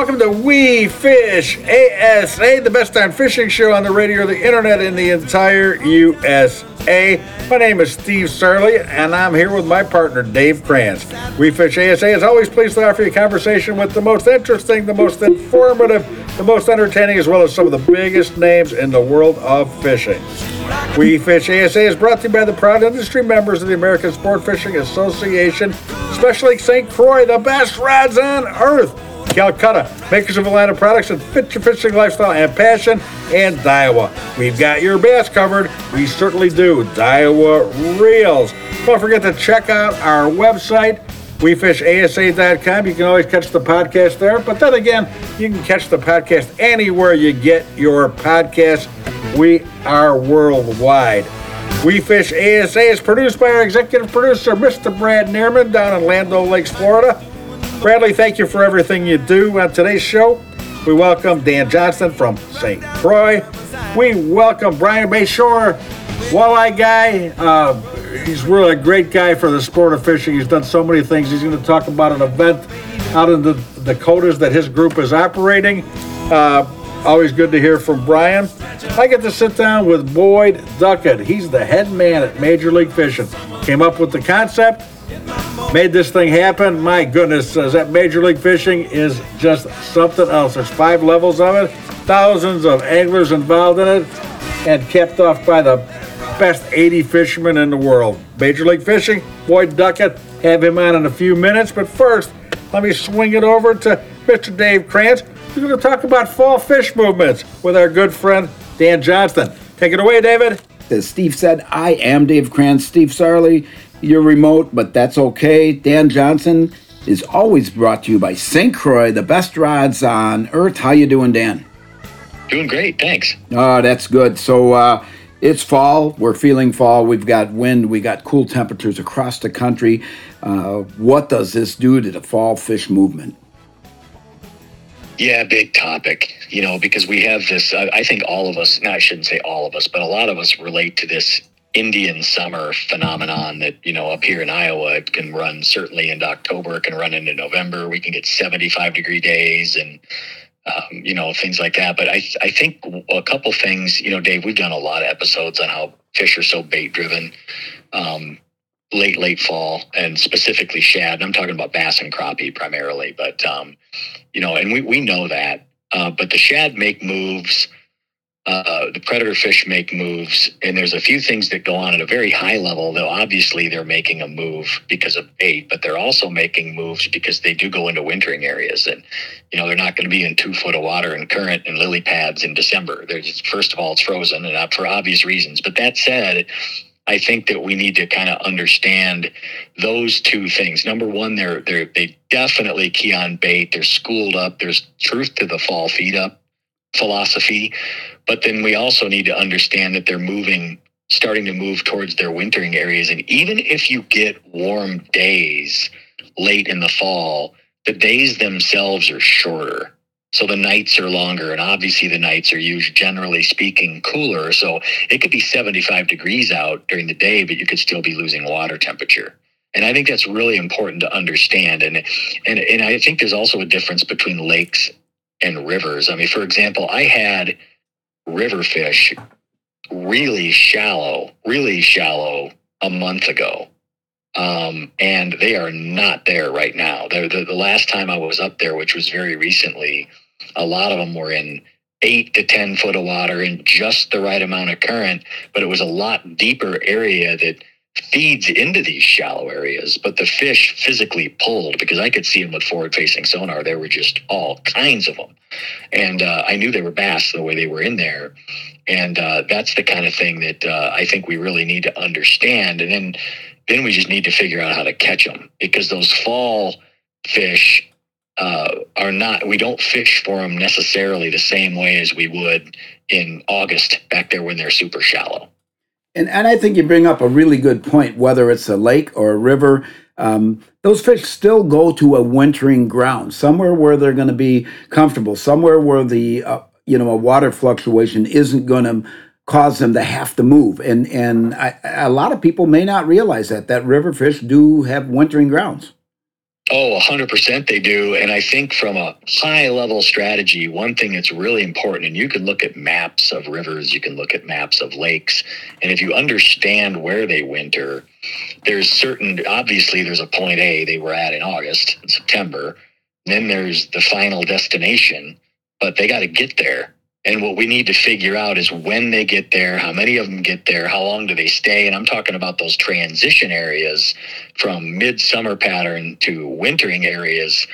Welcome to We Fish ASA, the best time fishing show on the radio, the internet, in the entire USA. My name is Steve Sarley, and I'm here with my partner, Dave Kranz. We Fish ASA is always pleased to offer you a conversation with the most interesting, the most informative, the most entertaining, as well as some of the biggest names in the world of fishing. We Fish ASA is brought to you by the proud industry members of the American Sport Fishing Association, especially St. Croix, the best rods on earth. Calcutta, makers of Atlanta products that fit your fishing lifestyle and passion, and Daiwa. We've got your bass covered. We certainly do. Daiwa Reels. Don't forget to check out our website, WeFishASA.com. You can always catch the podcast there, but then again, you can catch the podcast anywhere you get your podcast. We are worldwide. We Fish ASA is produced by our executive producer, Mr. Brad Neerman, down in Land O' Lakes, Florida. Bradley, thank you for everything you do on today's show. We welcome Dan Johnston from St. Croix. We welcome Brian Bashore, walleye guy. Uh, he's really a great guy for the sport of fishing. He's done so many things. He's going to talk about an event out in the Dakotas that his group is operating. Uh, always good to hear from Brian. I get to sit down with Boyd Duckett. He's the head man at Major League Fishing. Came up with the concept, made this thing happen. My goodness, uh, that Major League Fishing is just something else. There's five levels of it, thousands of anglers involved in it, and kept off by the best 80 fishermen in the world. Major League Fishing, Boyd Duckett, have him on in a few minutes. But first, let me swing it over to Mr. Dave Kranz. We're going to talk about fall fish movements with our good friend Dan Johnston. Take it away, David. As Steve said, I am Dave Kranz, Steve Sarley. You're remote, but that's okay. Dan Johnston is always brought to you by St. Croix, the best rods on earth. How you doing, Dan? Doing great, thanks. Oh, that's good. So uh, it's fall. We're feeling fall. We've got wind. We got cool temperatures across the country. Uh, what does this do to the fall fish movement? Yeah, big topic. You know, because we have this. I, I think all of us. No, I shouldn't say all of us, but a lot of us relate to this Indian summer phenomenon that, you know, up here in Iowa, it can run certainly into October, it can run into November. We can get 75 degree days and, um, you know, things like that. But I, I think a couple things, you know, Dave, we've done a lot of episodes on how fish are so bait driven. Um, late late fall and specifically shad and i'm talking about bass and crappie primarily but um, you know and we, we know that uh, but the shad make moves uh, the predator fish make moves, and there's a few things that go on at a very high level. Though obviously they're making a move because of bait, but they're also making moves because they do go into wintering areas, and you know they're not going to be in two foot of water and current and lily pads in December. They're just, first of all, it's frozen, and not for obvious reasons. But that said. I think that we need to kind of understand those two things. Number one, they're they're they definitely key on bait. They're schooled up. There's truth to the fall feed up philosophy. But then we also need to understand that they're moving, starting to move towards their wintering areas. And even if you get warm days late in the fall, the days themselves are shorter. So the nights are longer, and obviously the nights are usually, generally speaking, cooler. So it could be 75 degrees out during the day, but you could still be losing water temperature. And I think that's really important to understand. And and and I think there's also a difference between lakes and rivers. I mean, for example, I had river fish really shallow, really shallow a month ago. Um, and they are not there right now. They're, the, the last time I was up there, which was very recently, a lot of them were in eight to 10 foot of water in just the right amount of current, but it was a lot deeper area that feeds into these shallow areas, but the fish physically pulled because I could see them with forward facing sonar. There were just all kinds of them. And uh, I knew they were bass the way they were in there. And uh, that's the kind of thing that uh, I think we really need to understand. And then, then we just need to figure out how to catch them because those fall fish uh, are not, we don't fish for them necessarily the same way as we would in August back there when they're super shallow. And, and I think you bring up a really good point, whether it's a lake or a river. Um, those fish still go to a wintering ground, somewhere where they're going to be comfortable, somewhere where the uh, you know a water fluctuation isn't going to cause them to have to move. And and I, a lot of people may not realize that that river fish do have wintering grounds. Oh, 100% they do. And I think from a high level strategy, one thing that's really important, and you can look at maps of rivers, you can look at maps of lakes, and if you understand where they winter, there's certain, obviously, there's a point A they were at in August, in September. Then there's the final destination, but they got to get there. And what we need to figure out is when they get there, how many of them get there, how long do they stay? And I'm talking about those transition areas from midsummer pattern to wintering areas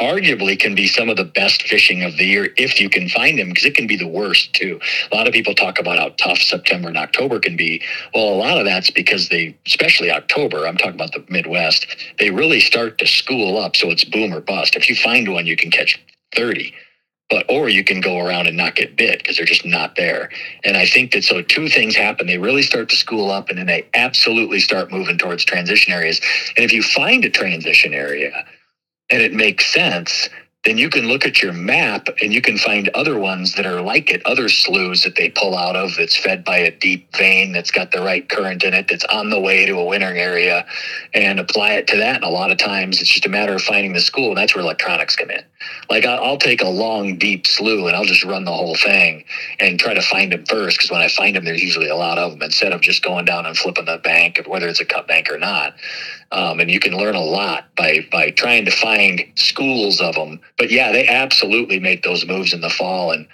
arguably can be some of the best fishing of the year if you can find them because it can be the worst too. A lot of people talk about how tough September and October can be. Well, a lot of that's because they, especially October, I'm talking about the Midwest, they really start to school up. So it's boom or bust. If you find one, you can catch 30 but or you can go around and not get bit because they're just not there. And I think that so two things happen. They really start to school up and then they absolutely start moving towards transition areas. And if you find a transition area and it makes sense, then you can look at your map and you can find other ones that are like it, other sloughs that they pull out of that's fed by a deep vein that's got the right current in it, that's on the way to a wintering area, and apply it to that. And a lot of times it's just a matter of finding the school, and that's where electronics come in. Like I'll take a long, deep slough and I'll just run the whole thing and try to find them first, because when I find them, there's usually a lot of them instead of just going down and flipping the bank, whether it's a cut bank or not. Um, and you can learn a lot by by trying to find schools of them. But yeah, they absolutely make those moves in the fall, and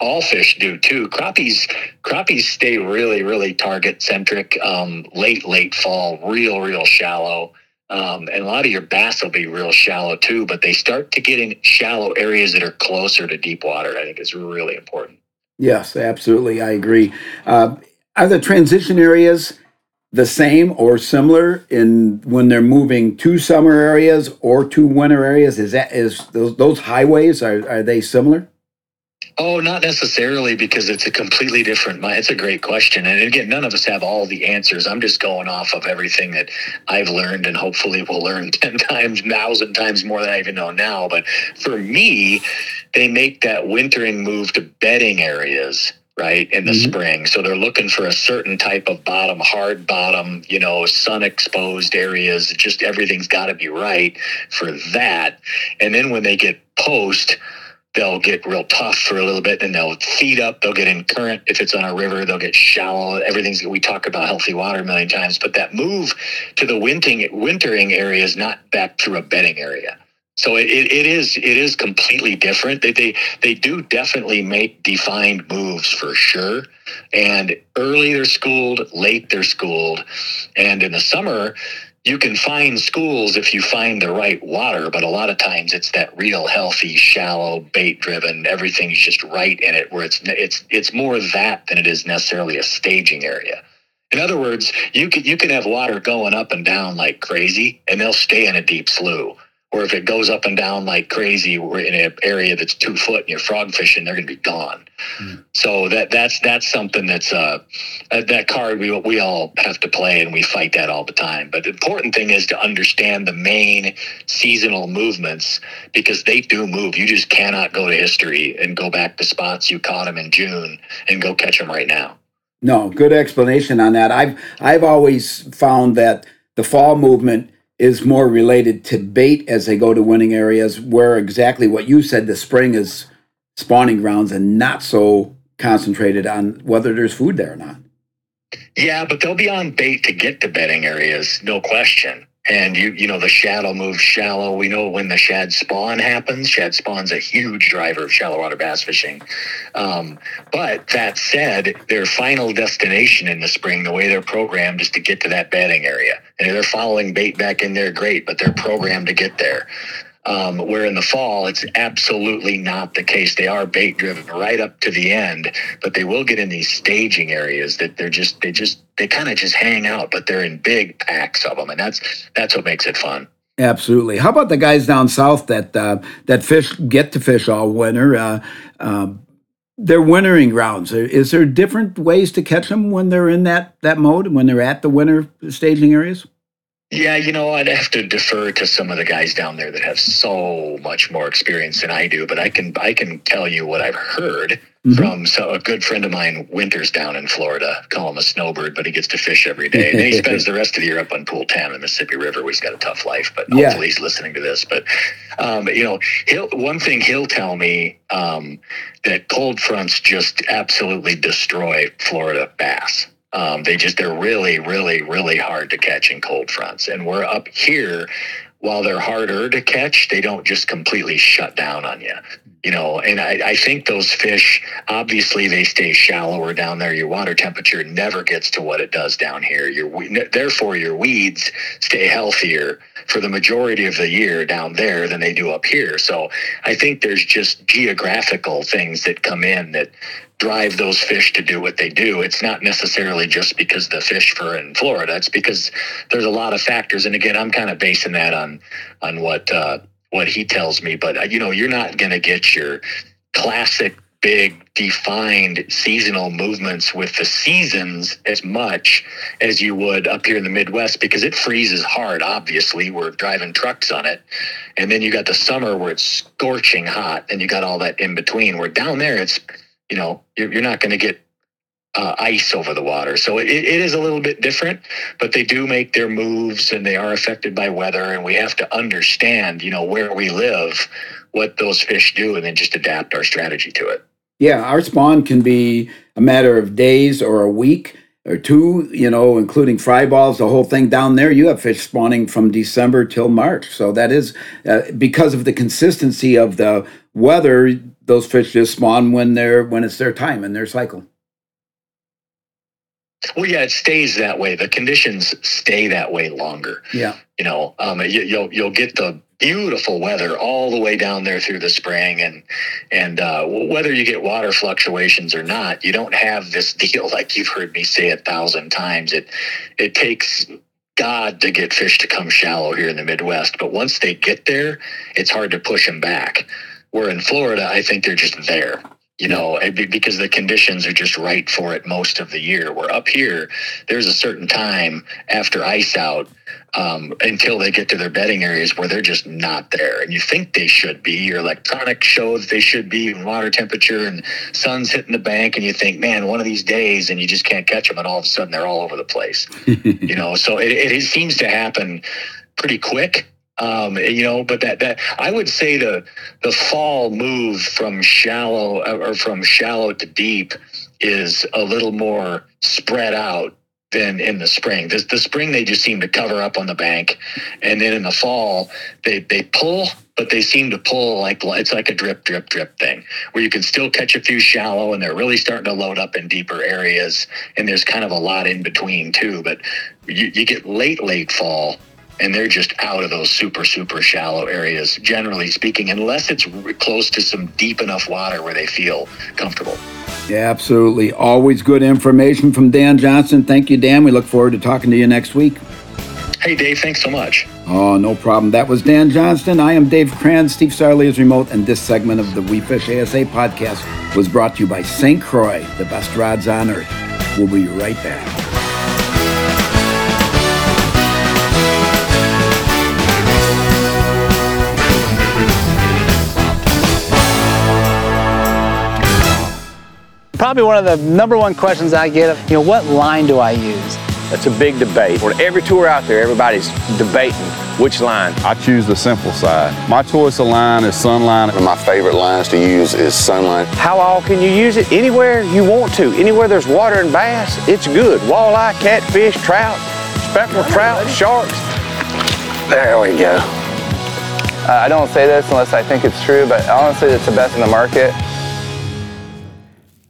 all fish do too. Crappies crappies stay really really target centric. Um, late late fall, real real shallow. Um, and a lot of your bass will be real shallow too, but they start to get in shallow areas that are closer to deep water. I think is really important. Yes, absolutely, I agree. Uh, are the transition areas? The same or similar in when they're moving to summer areas or to winter areas? Is that is those those highways are are they similar? Oh, not necessarily because it's a completely different. It's a great question, and again, none of us have all the answers. I'm just going off of everything that I've learned, and hopefully, will learn ten times, thousand times more than I even know now. But for me, they make that wintering move to bedding areas right in the mm-hmm. spring. So they're looking for a certain type of bottom hard bottom you know sun exposed areas just everything's got to be right for that. And then when they get post they'll get real tough for a little bit and they'll feed up they'll get in current. If it's on a river they'll get shallow. Everything's we talk about healthy water a million times but that move to the wintering wintering area is not back through a bedding area so it, it is it is completely different. They, they they do definitely make defined moves for sure. And early they're schooled, late they're schooled, and in the summer you can find schools if you find the right water, but a lot of times it's that real healthy, shallow, bait driven. Everything's just right in it, where it's it's it's more that than it is necessarily a staging area. In other words, you can you can have water going up and down like crazy, and they'll stay in a deep slough or if it goes up and down like crazy we're in an area that's two foot and you're frog fishing they're going to be gone. Mm. so that that's that's something that's uh that card we we all have to play and we fight that all the time. But the important thing is to understand the main seasonal movements because they do move. You just cannot go to history and go back to spots you caught them in june and go catch them right now. No good explanation on that. I've i've always found that the fall movement is more related to bait as they go to winning areas, where exactly what you said, the spring is spawning grounds and not so concentrated on whether there's food there or not. Yeah, but they'll be on bait to get to bedding areas, no question and you you know the shadow moves shallow. We know when the shad spawn happens. Shad spawn's a huge driver of shallow water bass fishing. Um, but that said, their final destination in the spring, the way they're programmed, is to get to that bedding area. And if they're following bait back in there, great. But they're programmed to get there. Um, where in the fall, it's absolutely not the case. They are bait driven right up to the end, but they will get in these staging areas that they're just, they just, they kind of just hang out, but they're in big packs of them. And that's, that's what makes it fun. Absolutely. How about the guys down south that, uh, that fish get to fish all winter? Uh, um, they're wintering grounds. Is there different ways to catch them when they're in that, that mode, and when they're at the winter staging areas? Yeah, you know, I'd have to defer to some of the guys down there that have so much more experience than I do. But I can I can tell you what I've heard mm-hmm. from so a good friend of mine winters down in Florida. Call him a snowbird, but he gets to fish every day. And he spends the rest of the year up on Pool Ten in the Mississippi River. Where he's got a tough life, but yeah. hopefully he's listening to this. But um, you know, he'll one thing he'll tell me um, that cold fronts just absolutely destroy Florida bass. Um, they just they're really, really, really hard to catch in cold fronts. And we're up here, while they're harder to catch, they don't just completely shut down on you. You know, and I, I think those fish obviously they stay shallower down there. Your water temperature never gets to what it does down here. Your therefore your weeds stay healthier for the majority of the year down there than they do up here. So I think there's just geographical things that come in that drive those fish to do what they do. It's not necessarily just because the fish for in Florida. It's because there's a lot of factors. And again, I'm kind of basing that on on what uh, what he tells me. But uh, you know, you're not going to get your classic big defined seasonal movements with the seasons as much as you would up here in the Midwest because it freezes hard. Obviously, we're driving trucks on it, and then you got the summer where it's scorching hot, and you got all that in between. Where down there, it's you know, you're, you're not going to get uh, ice over the water. So it, it is a little bit different, but they do make their moves and they are affected by weather. And we have to understand, you know, where we live, what those fish do, and then just adapt our strategy to it. Yeah, our spawn can be a matter of days or a week or two, you know, including fry balls, the whole thing down there. You have fish spawning from December till March. So that is uh, because of the consistency of the weather those fish just spawn when they're when it's their time in their cycle. Well, yeah, it stays that way. The conditions stay that way longer. Yeah, you know, um, you, you'll you'll get the beautiful weather all the way down there through the spring, and and uh, whether you get water fluctuations or not, you don't have this deal like you've heard me say a thousand times. It it takes God to get fish to come shallow here in the Midwest, but once they get there, it's hard to push them back. Where in Florida, I think they're just there, you know, because the conditions are just right for it most of the year. We're up here, there's a certain time after ice out um, until they get to their bedding areas where they're just not there. And you think they should be. Your electronic shows they should be water temperature and sun's hitting the bank, and you think, man, one of these days, and you just can't catch them, and all of a sudden they're all over the place. you know, so it, it seems to happen pretty quick um, you know, but that that I would say the the fall move from shallow uh, or from shallow to deep is a little more spread out than in the spring. The, the spring they just seem to cover up on the bank, and then in the fall they they pull, but they seem to pull like it's like a drip drip drip thing where you can still catch a few shallow, and they're really starting to load up in deeper areas, and there's kind of a lot in between too. But you, you get late late fall and they're just out of those super super shallow areas generally speaking unless it's close to some deep enough water where they feel comfortable. Yeah absolutely. Always good information from dan johnston. Thank you dan. We look forward to talking to you next week. Hey dave thanks so much. Oh no problem. That was dan johnston. I am dave kranz steve sarley is remote and this segment of the we fish asa podcast was brought to you by st croix the best rods on earth. We'll be right back Probably one of the number one questions I get, you know, what line do I use? That's a big debate. For every tour out there, everybody's debating which line. I choose the simple side. My choice of line is Sunline. And my favorite lines to use is Sunline. How all can you use it? Anywhere you want to. Anywhere there's water and bass, it's good. Walleye, catfish, trout, speckled trout, sharks. There we go. Uh, I don't say this unless I think it's true, but honestly, it's the best in the market.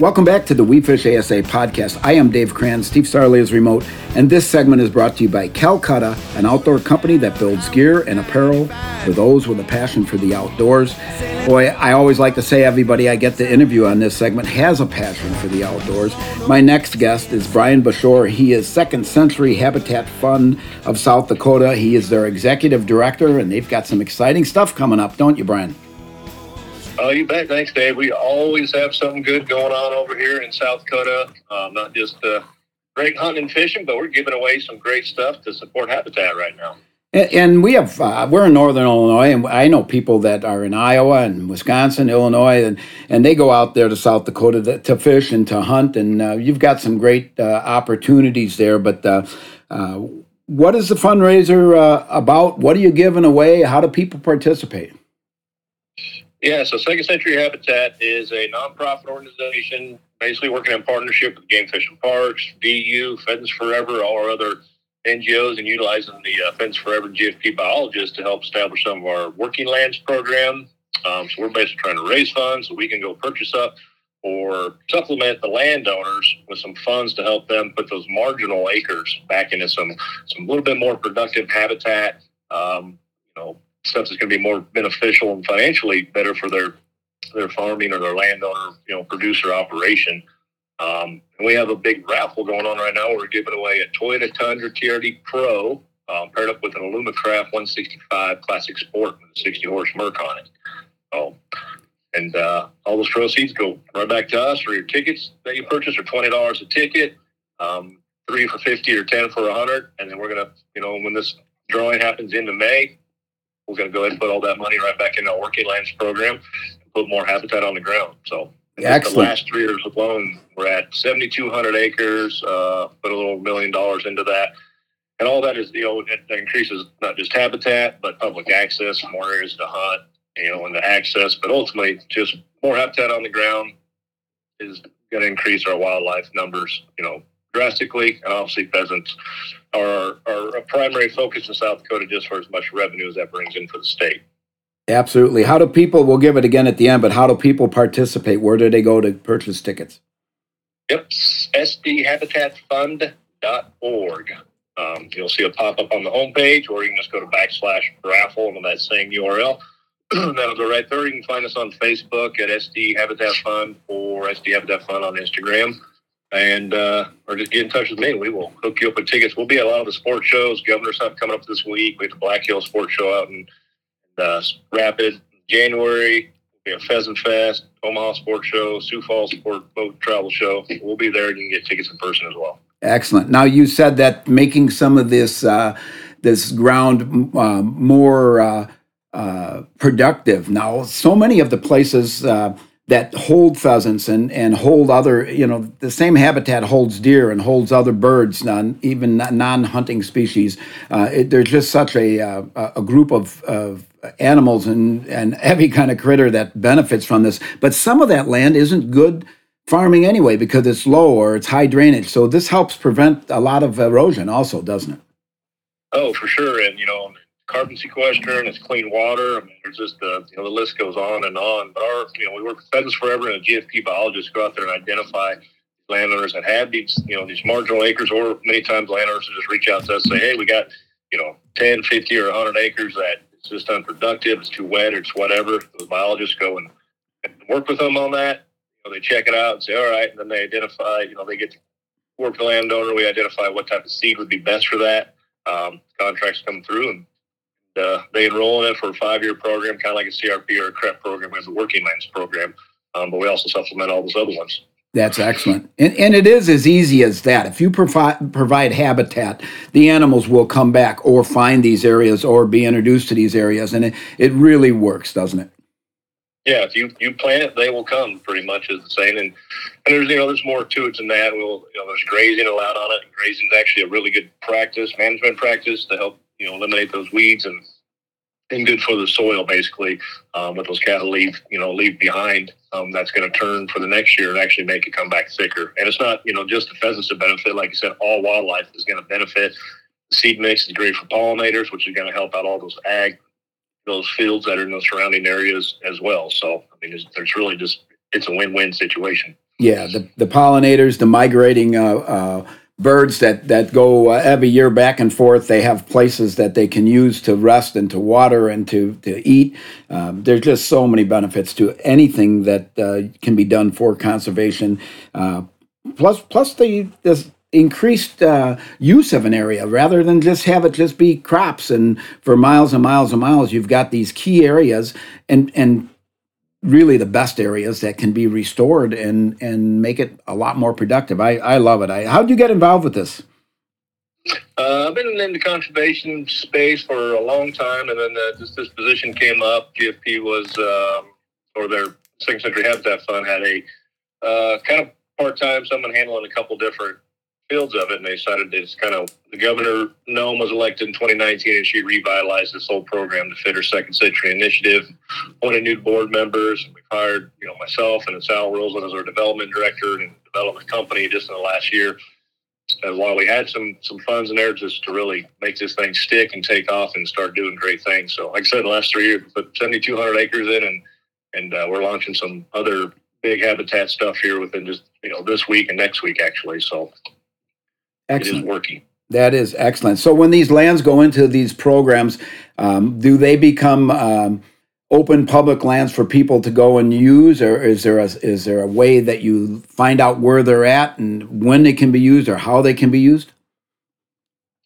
Welcome back to the We Fish ASA podcast. I am Dave Kranz. Steve Sarley is remote, and this segment is brought to you by Calcutta, an outdoor company that builds gear and apparel for those with a passion for the outdoors. Boy, I always like to say everybody I get to interview on this segment has a passion for the outdoors. My next guest is Brian Bashore. He is Second Century Habitat Fund of South Dakota. He is their executive director, and they've got some exciting stuff coming up, don't you, Brian? Oh, you bet. Thanks, Dave. We always have something good going on over here in South Dakota. Um, not just uh, great hunting and fishing, but we're giving away some great stuff to support habitat right now. And, and we have uh, we're in northern Illinois, and I know people that are in Iowa and Wisconsin, Illinois, and and they go out there to South Dakota to, to fish and to hunt, and uh, you've got some great uh, opportunities there. But uh, uh, what is the fundraiser about? What are you giving away? How do people participate? Yeah, so Second Century Habitat is a nonprofit organization basically working in partnership with Game Fish and Parks, DU, Pheasants Forever, all our other NGOs, and utilizing the uh, Pheasants Forever GFP biologists to help establish some of our working lands program. Um, so we're basically trying to raise funds so we can go purchase up or supplement the landowners with some funds to help them put those marginal acres back into some some little bit more productive habitat. Um, you know, stuff that's going to be more beneficial and financially better for their their farming or their landowner, you know, producer operation. Um, and we have a big raffle going on right now. We're giving away a Toyota Tundra TRD Pro um, paired up with an Alumacraft 165 Classic Sport with a 60 horse Merc on it. So, and uh, all those proceeds go right back to us for your tickets that you purchase are twenty dollars a ticket, um, three for fifty or ten for a hundred, and then we're gonna, you know, when this drawing happens into May, we're going to go ahead and put all that money right back in our working lands program and put more habitat on the ground. So Excellent. the last three years alone, we're at 7,200 acres, uh, put a little million dollars into that. And all that is, you know, it increases not just habitat, but public access, more areas to hunt, you know, and the access, but ultimately just more habitat on the ground is going to increase our wildlife numbers, you know, drastically. And obviously pheasants are, are a primary focus in South Dakota just for as much revenue as that brings in for the state. Absolutely. How do people, we'll give it again at the end, but how do people participate? Where do they go to purchase tickets? Yep, sdhabitatfund.org. Um, you'll see a pop up on the homepage, or you can just go to backslash raffle on that same URL. That'll go right there. You can find us on Facebook at SD Habitat Fund or SD Habitat Fund on Instagram and uh, or just get in touch with me. We will hook you up with tickets. We'll be at a lot of the sports shows. Governor's Hunt coming up this week. We have the Black Hill Sports Show out in uh, Rapid January. We have Pheasant Fest, Omaha Sports Show, Sioux Falls Sport Boat Travel Show. We'll be there. You can get tickets in person as well. Excellent. Now you said that making some of this uh, this ground uh, more uh, uh, productive. Now, so many of the places uh, that hold pheasants and, and hold other, you know, the same habitat holds deer and holds other birds, non, even non-hunting species. Uh, it, there's just such a, uh, a group of, of animals and, and every kind of critter that benefits from this. But some of that land isn't good farming anyway because it's low or it's high drainage. So this helps prevent a lot of erosion also, doesn't it? Oh, for sure. And, you know, carbon sequester and it's clean water. I mean, there's just the you know the list goes on and on. But our you know we work with Pheasants Forever and a GFP biologist go out there and identify landowners that have these you know these marginal acres, or many times landowners just reach out to us and say, hey, we got you know 10, 50, or 100 acres that it's just unproductive, it's too wet, or it's whatever. The biologists go and, and work with them on that. You know, they check it out and say, all right, and then they identify. You know, they get to work with the landowner. We identify what type of seed would be best for that. Um, contracts come through and uh, they enroll in it for a five-year program, kind of like a CRP or a CREP program. We have a working lands program, um, but we also supplement all those other ones. That's excellent. And, and it is as easy as that. If you provide, provide habitat, the animals will come back or find these areas or be introduced to these areas. And it, it really works, doesn't it? yeah, if you you plant it, they will come. Pretty much is the saying, and and there's you know there's more to it than that. We'll you know there's grazing allowed on it. And grazing is actually a really good practice, management practice to help you know eliminate those weeds and and good for the soil basically. Um, what those cattle leave you know leave behind, um, that's going to turn for the next year and actually make it come back thicker. And it's not you know just the pheasants to benefit. Like you said, all wildlife is going to benefit. The seed mix is great for pollinators, which is going to help out all those ag those fields that are in the surrounding areas as well. So, I mean, there's really just, it's a win-win situation. Yeah, the, the pollinators, the migrating uh, uh, birds that, that go uh, every year back and forth, they have places that they can use to rest and to water and to, to eat. Um, there's just so many benefits to anything that uh, can be done for conservation. Uh, plus, plus the, this, increased uh, use of an area rather than just have it just be crops and for miles and miles and miles you've got these key areas and and really the best areas that can be restored and and make it a lot more productive. I i love it. I how did you get involved with this? Uh, I've been in the conservation space for a long time, and then uh, this, position came up. GFP was, um, or their Second Century Habitat Fund had a uh, kind of part-time, someone handling a couple different fields of it, and they decided to kind of the governor Noem was elected in 2019, and she revitalized this whole program to fit her second century initiative. Wanted new board members, and we hired you know myself and Sal Roseland as our development director and development company just in the last year. And while we had some some funds in there just to really make this thing stick and take off and start doing great things. So, like I said, the last three years, we put 7,200 acres in, and and uh, we're launching some other big habitat stuff here within just you know this week and next week actually. So Excellent. It is working. That is excellent. So when these lands go into these programs, um, do they become um, open public lands for people to go and use, or is there a is there a way that you find out where they're at and when they can be used, or how they can be used?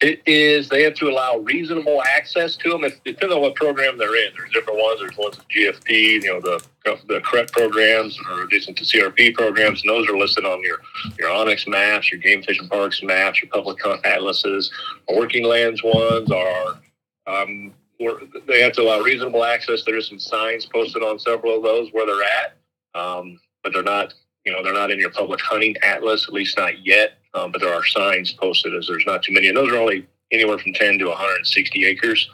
It is, they have to allow reasonable access to them. It depends on what program they're in. There's different ones. There's ones with GFP, you know, the the CREP programs or adjacent to CRP programs, and those are listed on your, your onX maps, your game fish and parks maps, your public atlases. Working lands ones are, um, they have to allow reasonable access. There's some signs posted on several of those where they're at, um, but they're not, you know, they're not in your public hunting atlas, at least not yet. Um, but there are signs posted as there's not too many, and those are only anywhere from 10 to 160 acres,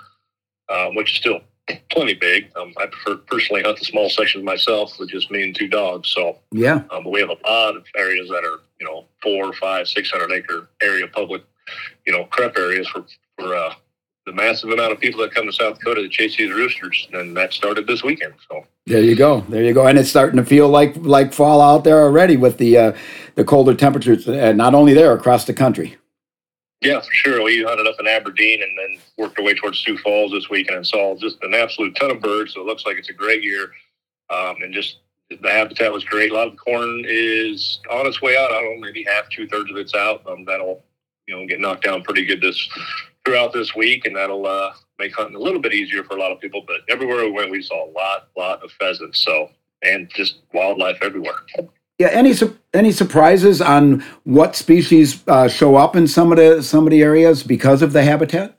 um, which is still plenty big. Um, I prefer personally hunt the small sections myself with just me and two dogs. So yeah, um, but we have a lot of areas that are you know four, five, six hundred acre area public, you know, CREP areas for for uh, the massive amount of people that come to South Dakota to chase these roosters, and that started this weekend. So there you go, there you go, and it's starting to feel like like fall out there already with the uh, the colder temperatures, and not only there across the country. Yeah, for sure. We hunted up in Aberdeen and then worked our way towards Sioux Falls this weekend and saw just an absolute ton of birds. So it looks like it's a great year, um, and just the habitat was great. A lot of the corn is on its way out. I don't know, maybe half, two thirds of it's out. Um, that'll you know get knocked down pretty good this throughout this week, and that'll uh, make hunting a little bit easier for a lot of people. But everywhere we went, we saw a lot, lot of pheasants. So and just wildlife everywhere. Yeah, any any surprises on what species uh, show up in some of the some of the areas because of the habitat?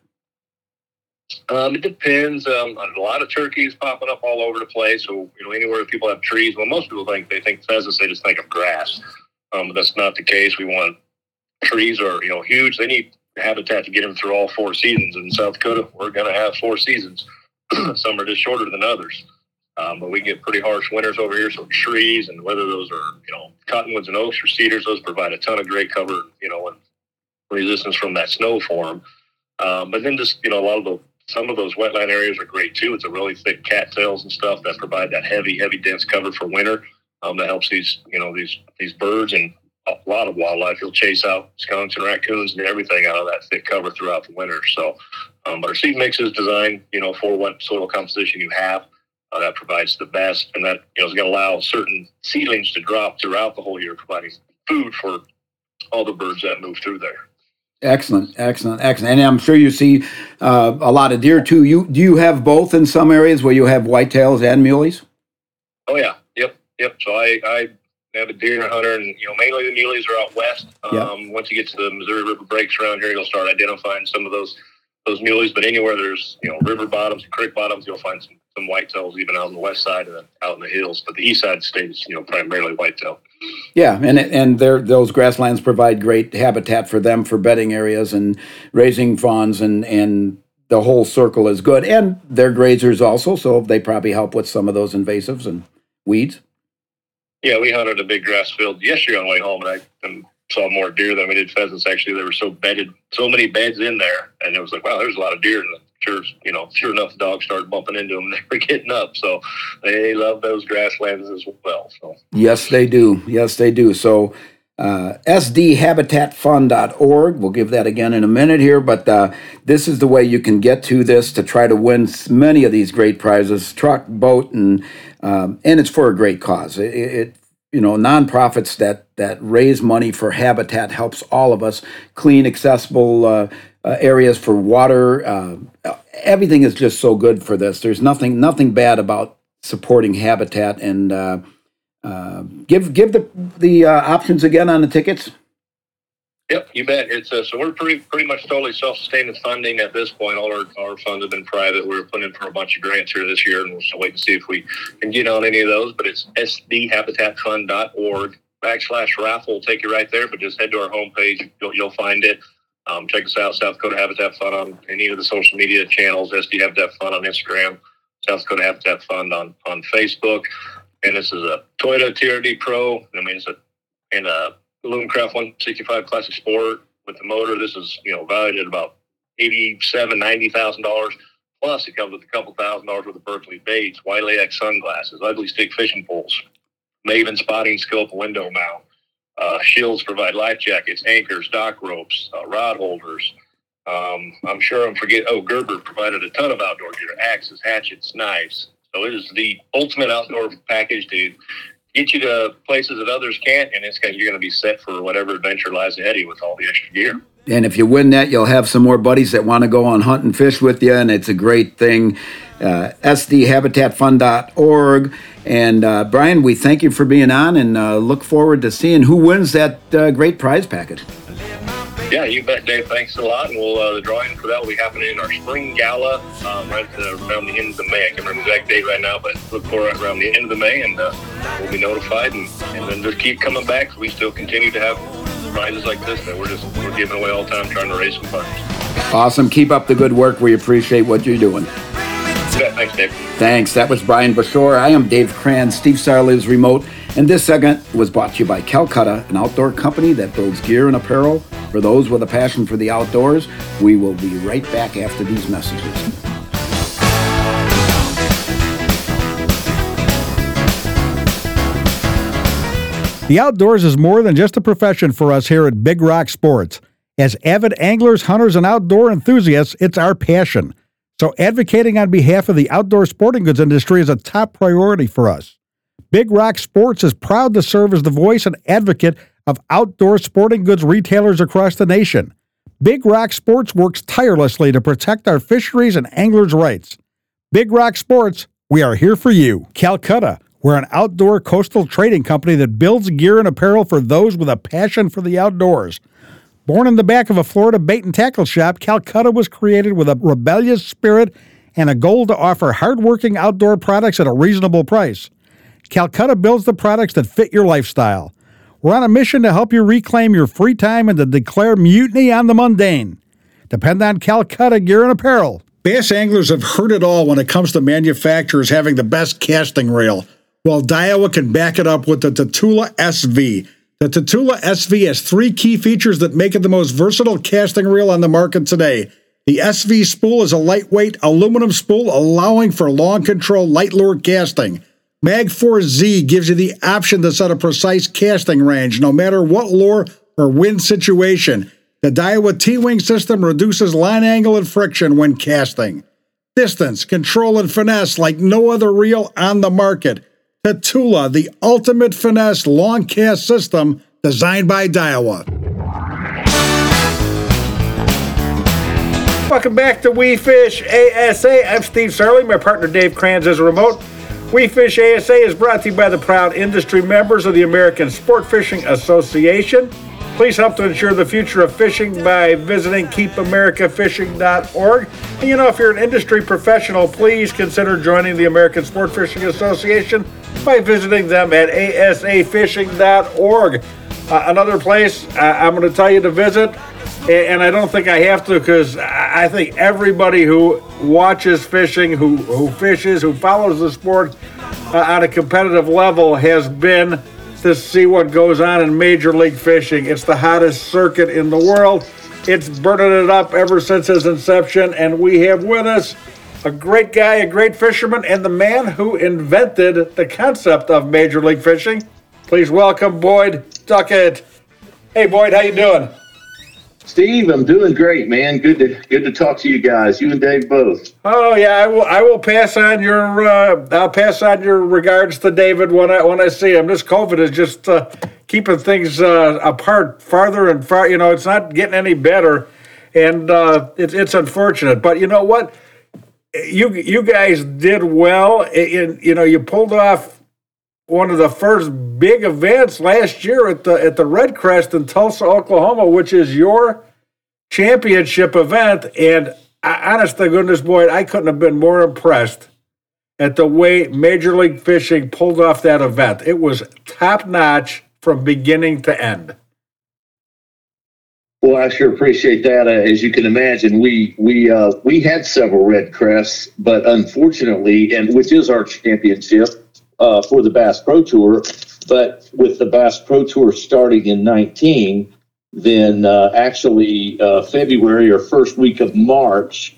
Um, it depends. Um, a lot of turkeys popping up all over the place. So you know, anywhere people have trees. Well, most people think they think pheasants. They just think of grass. Um, but that's not the case. We want trees are you know huge. They need habitat to get them through all four seasons. In South Dakota, we're going to have four seasons. Some are just shorter than others. Um, but we get pretty harsh winters over here, so trees and whether those are you know cottonwoods and oaks or cedars, those provide a ton of great cover, you know, and resistance from that snow form. Um, but then just you know a lot of the some of those wetland areas are great too. It's a really thick cattails and stuff that provide that heavy, heavy, dense cover for winter. Um, that helps these you know these these birds and a lot of wildlife. You'll chase out skunks and raccoons and everything out of that thick cover throughout the winter. So, um, but our seed mix is designed, you know, for what soil composition you have. Uh, that provides the best, and that you know is going to allow certain seedlings to drop throughout the whole year, providing food for all the birds that move through there. Excellent, excellent, excellent. And I'm sure you see uh, a lot of deer too. You do you have both in some areas where you have whitetails and muleys? Oh yeah, yep, yep. So I I have a deer hunter, and you know mainly the muleys are out west. Um, yep. Once you get to the Missouri River breaks around here, you'll start identifying some of those those muleys. But anywhere there's you know river bottoms, creek bottoms, you'll find some some whitetails even out on the west side and out in the hills, but the east side stays, you know, primarily whitetail. Yeah, and and those grasslands provide great habitat for them for bedding areas and raising fawns and and the whole circle is good. And they're grazers also, so they probably help with some of those invasives and weeds. Yeah, we hunted a big grass field yesterday on the way home, and I and saw more deer than we did pheasants. Actually, there were so bedded, so many beds in there, and it was like, wow, there's a lot of deer. And sure, you know, sure enough, the dogs started bumping into them. And they were getting up, so they love those grasslands as well. So yes, they do. Yes, they do. So. Uh, sdhabitatfund.org. We'll give that again in a minute here, but uh, this is the way you can get to this to try to win many of these great prizes truck, boat, and um, and it's for a great cause. It, it, you know nonprofits that that raise money for habitat helps all of us clean accessible uh, uh, areas for water uh, everything is just so good for this there's nothing nothing bad about supporting habitat and uh, give give the the uh, options again on the tickets Yep, you bet. It's uh, so we're pretty pretty much totally self-sustaining funding at this point. All our, our funds have been private. We're putting in for a bunch of grants here this year, and we'll wait to see if we can get on any of those. But it's sdhabitatfund.org backslash raffle will take you right there. But just head to our homepage. You'll, you'll find it. Um, check us out, South Dakota Habitat Fund on any of the social media channels. SD Habitat Fund on Instagram, South Dakota Habitat Fund on on Facebook. And this is a Toyota TRD Pro. I mean, it's a and a Alumacraft 165 Classic Sport with the motor. This is you know valued at about eighty-seven, ninety thousand dollars. Plus, it comes with a couple thousand dollars worth of Berkley baits, Wiley X sunglasses, Ugly Stik fishing poles, Maven spotting scope window mount. Uh, shields provide life jackets, anchors, dock ropes, uh, rod holders. Um, I'm sure I'm forget. Oh, Gerber provided a ton of outdoor gear: axes, hatchets, knives. So it is the ultimate outdoor package to get you to places that others can't, and it's you're going to be set for whatever adventure lies ahead of you with all the extra gear. And if you win that, you'll have some more buddies that want to go on hunt and fish with you, and it's a great thing. Uh, SDHabitatFund.org. And uh, Brian, we thank you for being on and uh, look forward to seeing who wins that uh, great prize package. Yeah, you bet, Dave. Thanks a lot. And we'll uh, the drawing for that will be happening in our spring gala um, right around the end of the May. I can't remember the exact date right now, but look for it around the end of the May, and uh, we'll be notified. And, and then just keep coming back. So We still continue to have prizes like this that we're just we're giving away all the time, trying to raise some funds. Awesome. Keep up the good work. We appreciate what you're doing. Yeah, thanks, Dave. Thanks. That was Brian Bashore. I am Dave Kranz. Steve Sarley is remote. And this segment was brought to you by Calcutta, an outdoor company that builds gear and apparel for those with a passion for the outdoors. We will be right back after these messages. The outdoors is more than just a profession for us here at Big Rock Sports. As avid anglers, hunters, and outdoor enthusiasts, it's our passion. So advocating on behalf of the outdoor sporting goods industry is a top priority for us. Big Rock Sports is proud to serve as the voice and advocate of outdoor sporting goods retailers across the nation. Big Rock Sports works tirelessly to protect our fisheries and anglers' rights. Big Rock Sports, we are here for you. Calcutta, we're an outdoor coastal trading company that builds gear and apparel for those with a passion for the outdoors. Born in the back of a Florida bait and tackle shop, Calcutta was created with a rebellious spirit and a goal to offer hardworking outdoor products at a reasonable price. Calcutta builds the products that fit your lifestyle. We're on a mission to help you reclaim your free time and to declare mutiny on the mundane. Depend on Calcutta gear and apparel. Bass anglers have heard it all when it comes to manufacturers having the best casting reel. Well, Daiwa can back it up with the Tatula SV. The Tatula SV has three key features that make it the most versatile casting reel on the market today. The SV spool is a lightweight aluminum spool allowing for long control light lure casting. Magforce Z gives you the option to set a precise casting range no matter what lure or wind situation. The Daiwa T-Wing system reduces line angle and friction when casting. Distance, control, and finesse like no other reel on the market. Tatula, the ultimate finesse long cast system designed by Daiwa. Welcome back to We Fish ASA. I'm Steve Sarley. My partner Dave Kranz is remote. We Fish ASA is brought to you by the proud industry members of the American Sport Fishing Association. Please help to ensure the future of fishing by visiting keepamericafishing.org. And you know, if you're an industry professional, please consider joining the American Sport Fishing Association by visiting them at asafishing.org. Uh, another place uh, I'm going to tell you to visit, and I don't think I have to because I think everybody who watches fishing, who, who fishes, who follows the sport uh, on a competitive level has been to see what goes on in Major League Fishing. It's the hottest circuit in the world. It's burning it up ever since its inception, and we have with us a great guy, a great fisherman, and the man who invented the concept of Major League Fishing. Please welcome Boyd Duckett. Hey, Boyd, how you doing? Steve, I'm doing great, man. Good to good to talk to you guys. You and Dave both. Oh yeah, I will. I will pass on your. Uh, I'll pass on your regards to David when I when I see him. This COVID is just uh, keeping things uh, apart farther and far. You know, it's not getting any better, and uh, it's it's unfortunate. But you know what? You you guys did well. In, you know, you pulled off one of the first big events last year at the at the Red Crest in Tulsa, Oklahoma, which is your championship event. And I, honest to goodness, boy, I couldn't have been more impressed at the way Major League Fishing pulled off that event. It was top notch from beginning to end. Well, I sure appreciate that. Uh, as you can imagine, we we uh, we had several red crests, but unfortunately, and which is our championship, uh, for the Bass Pro Tour. But with the Bass Pro Tour starting in 19, then uh, actually uh, February or first week of March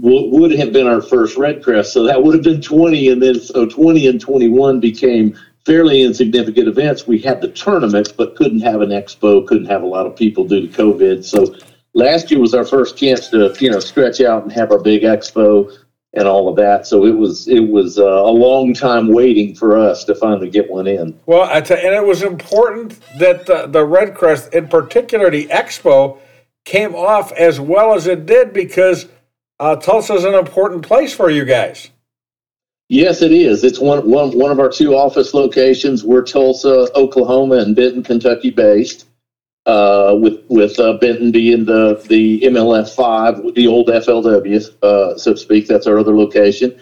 w- would have been our first Red Crest. So that would have been 20. And then so 20 and 21 became fairly insignificant events. We had the tournament, but couldn't have an expo, couldn't have a lot of people due to COVID. So last year was our first chance to, you know, stretch out and have our big expo and all of that. So it was it was uh, a long time waiting for us to finally get one in. Well, I tell, and it was important that the, the Red Crest, in particular the Expo, came off as well as it did because uh, Tulsa is an important place for you guys. Yes, it is. It's one, one, one of our two office locations. We're Tulsa, Oklahoma, and Benton, Kentucky based uh, with with uh, Benton being the the MLF five, the old FLW, uh, so to speak. That's our other location,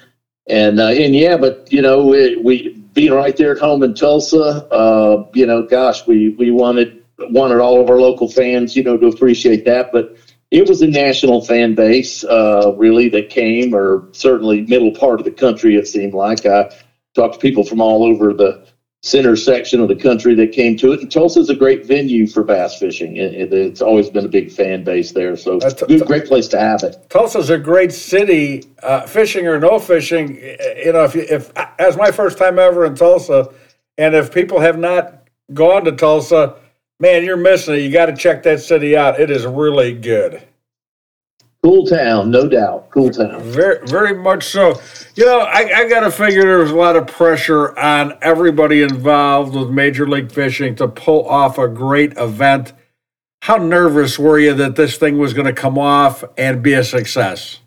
and uh, and yeah, but you know we, we being right there at home in Tulsa, uh, you know, gosh, we we wanted wanted all of our local fans, you know, to appreciate that, but. It was a national fan base, really, that came, or certainly middle part of the country. It seemed like I talked to people from all over the center section of the country that came to it. And Tulsa is a great venue for bass fishing. It, it's always been a big fan base there. So uh, t- good, great place to have it. Tulsa's a great city, uh, fishing or no fishing. You know, if, you, if as my first time ever in Tulsa, and if people have not gone to Tulsa, man, you're missing it. You got to check that city out. It is really good. Cool town, no doubt. Cool town. Very, very much so. You know, I, I got to figure there was a lot of pressure on everybody involved with Major League Fishing to pull off a great event. How nervous were you that this thing was going to come off and be a success?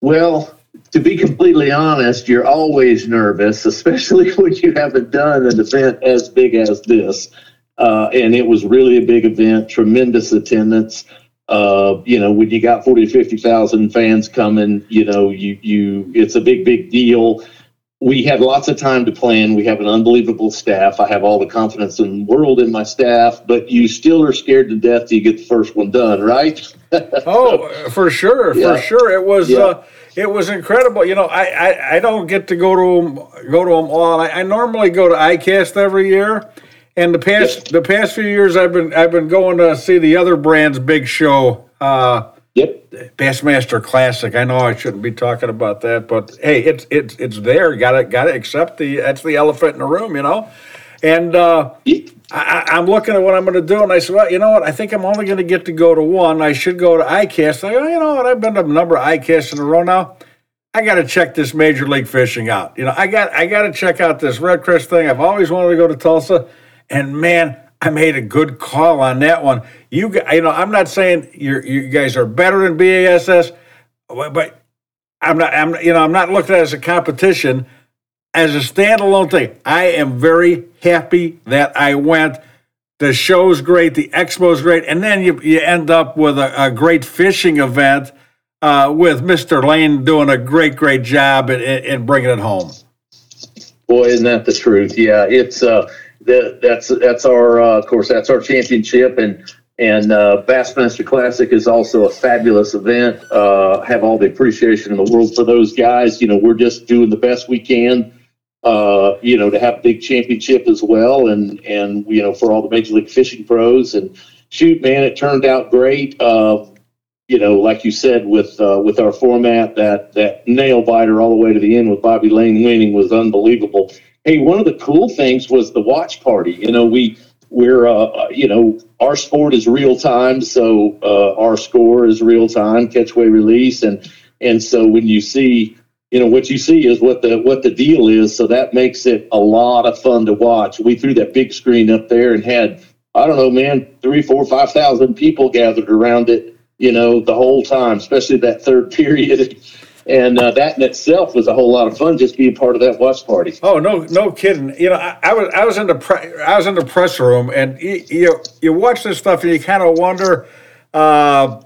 Well, to be completely honest, you're always nervous, especially when you haven't done an event as big as this. Uh, and it was really a big event, tremendous attendance. Uh, you know, when you got 40 to 50,000 fans coming, you know, you, you, it's a big, big deal. We had lots of time to plan. We have an unbelievable staff. I have all the confidence in the world in my staff, but you still are scared to death till you get the first one done, right? oh, for sure, yeah. for sure. It was, yeah. uh, it was incredible. You know, I, I, I don't get to go to them, go to them all. I, I normally go to ICAST every year and the past yep. the past few years, I've been I've been going to see the other brand's big show. Uh, yep. Bassmaster Classic. I know I shouldn't be talking about that, but hey, it's it's it's there. Got to got to accept the that's the elephant in the room, you know. And uh, I, am looking at what I'm going to do, and I said, well, you know what? I think I'm only going to get to go to one. I should go to ICAST. I go, you know what? I've been to a number of ICASTs in a row now. I got to check this Major League Fishing out. You know, I got I got to check out this Red Crest thing. I've always wanted to go to Tulsa. And man, I made a good call on that one. You, you know, I'm not saying you you guys are better than BASS, but I'm not. I'm you know, I'm not looking at it as a competition, as a standalone thing. I am very happy that I went. the show's great, the expo's great, and then you you end up with a, a great fishing event uh, with Mr. Lane doing a great great job in, in bringing it home. Boy, isn't that the truth? Yeah, it's uh, that that's that's our uh, of course that's our championship and and uh, Bassmaster Classic is also a fabulous event. Uh, have all the appreciation in the world for those guys. You know, we're just doing the best we can. Uh, you know, to have a big championship as well, and and you know for all the Major League Fishing pros and shoot, man, it turned out great. Uh, you know, like you said, with uh, with our format, that that nail biter all the way to the end with Bobby Lane winning was unbelievable. Hey, one of the cool things was the watch party. You know, we we're uh, you know our sport is real time, so uh, our score is real time, catch, weigh, release, and and so when you see you know what you see is what the what the deal is, so that makes it a lot of fun to watch. We threw that big screen up there and had I don't know, man, three, four, five thousand people gathered around it, you know, the whole time, especially that third period and uh, that in itself was a whole lot of fun just being part of that watch party. Oh no, no kidding! You know, I, I was I was in the pre- I was in the press room, and you you, you watch this stuff, and you kind of wonder. Uh,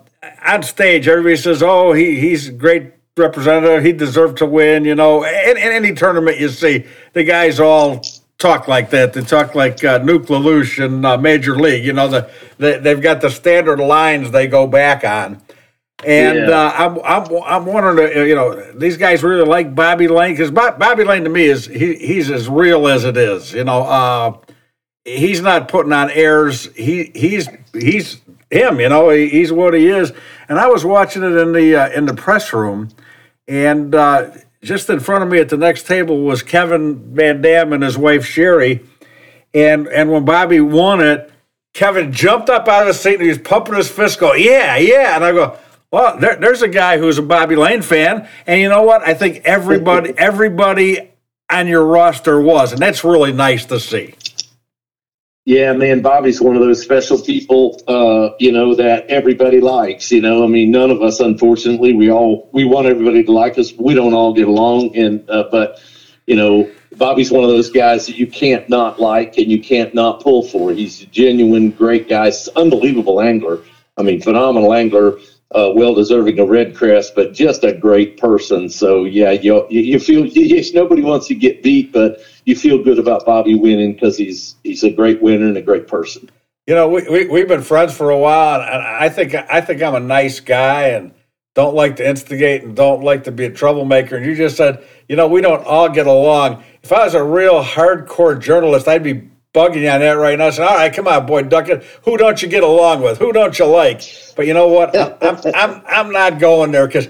on stage, everybody says, "Oh, he he's a great representative. He deserved to win." You know, in, in any tournament you see, the guys all talk like that. They talk like uh, Nuke LaLoosh and uh, Major League. You know, the they've got the standard lines they go back on. And Yeah. uh, I'm, I'm, I'm wondering, uh, you know, these guys really like Bobby Lane because Bobby Lane to me is he, he's as real as it is. You know, uh, he's not putting on airs. He he's he's him. You know, he, he's what he is. And I was watching it in the uh, in the press room, and uh, just in front of me at the next table was Kevin Van Dam and his wife Sherry, and and when Bobby won it, Kevin jumped up out of his seat and he was pumping his fist, go, yeah, yeah. And I go, well, there, there's a guy who's a Bobby Lane fan, and you know what? I think everybody everybody on your roster was, and that's really nice to see. Yeah, man, Bobby's one of those special people, uh, you know, that everybody likes. You know, I mean, none of us, unfortunately, we all we want everybody to like us. We don't all get along, and uh, but you know, Bobby's one of those guys that you can't not like and you can't not pull for. He's a genuine, great guy, unbelievable angler. I mean, phenomenal angler, uh, well deserving of red crest, but just a great person. So yeah, you you, feel yes, nobody wants to get beat, but you feel good about Bobby winning because he's he's a great winner and a great person. You know, we, we we've been friends for a while, and I think I think I'm a nice guy and don't like to instigate and don't like to be a troublemaker. And you just said, you know, we don't all get along. If I was a real hardcore journalist, I'd be bugging you on that right now. Saying, all right, come on, boy, Duckett, who don't you get along with? Who don't you like? But you know what? I'm I'm I'm, I'm not going there because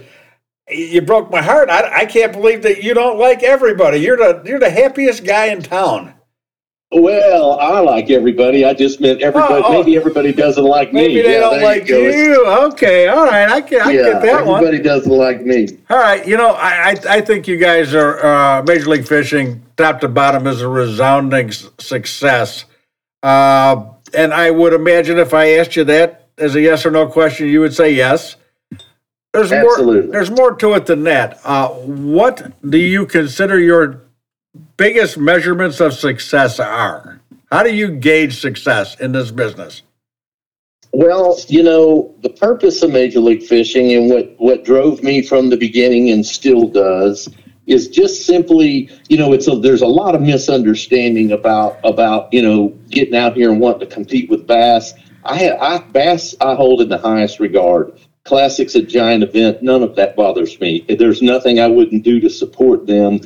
you broke my heart. I, I can't believe that you don't like everybody. You're the you're the happiest guy in town. Well, I like everybody. I just meant everybody. Oh, oh. maybe everybody doesn't like Maybe me. Maybe they Yeah, don't like go. you. Okay, all right, I can I yeah, get that one. everybody doesn't like me. All right, you know, I I, I think you guys are uh, Major League Fishing, top to bottom, is a resounding s- success. Uh, and I would imagine if I asked you that as a yes or no question, you would say yes. There's more. Absolutely. There's more to it than that. Uh, what do you consider your biggest measurements of success are? How do you gauge success in this business? Well, you know, the purpose of Major League Fishing and what, what drove me from the beginning and still does is just simply, you know, it's a, there's a lot of misunderstanding about about you know getting out here and wanting to compete with bass. I, I bass I hold in the highest regard. Classic's a giant event. None of that bothers me. There's nothing I wouldn't do to support them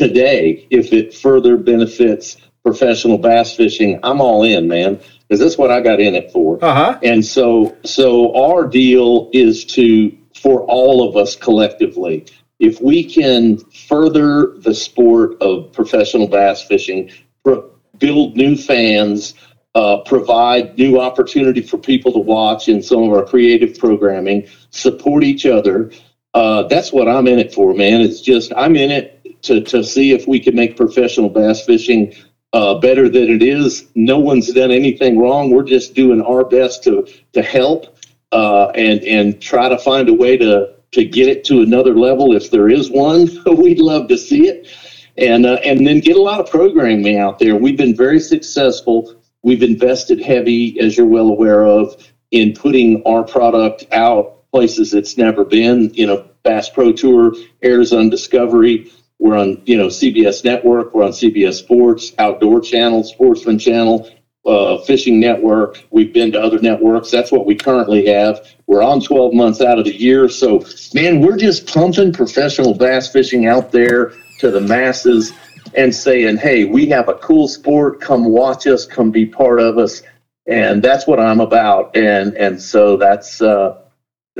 today if it further benefits professional bass fishing. I'm all in, man, because that's what I got in it for. Uh huh. And so, so our deal is to, for all of us collectively, if we can further the sport of professional bass fishing, pro- build new fans, uh, provide new opportunity for people to watch in some of our creative programming, support each other. Uh, that's what I'm in it for, man. It's just I'm in it to to see if we can make professional bass fishing uh, better than it is. No one's done anything wrong. We're just doing our best to to help uh, and and try to find a way to to get it to another level if there is one. We'd love to see it, and uh, and then get a lot of programming out there. We've been very successful We've invested heavy, as you're well aware of, in putting our product out places it's never been. You know, Bass Pro Tour airs on Discovery. We're on, you know, CBS Network. We're on CBS Sports, Outdoor Channel, Sportsman Channel, uh, Fishing Network. We've been to other networks. That's what we currently have. We're on 12 months out of the year. So, man, we're just pumping professional bass fishing out there to the masses and saying, hey, we have a cool sport. Come watch us. Come be part of us. And that's what I'm about. And and so that's uh,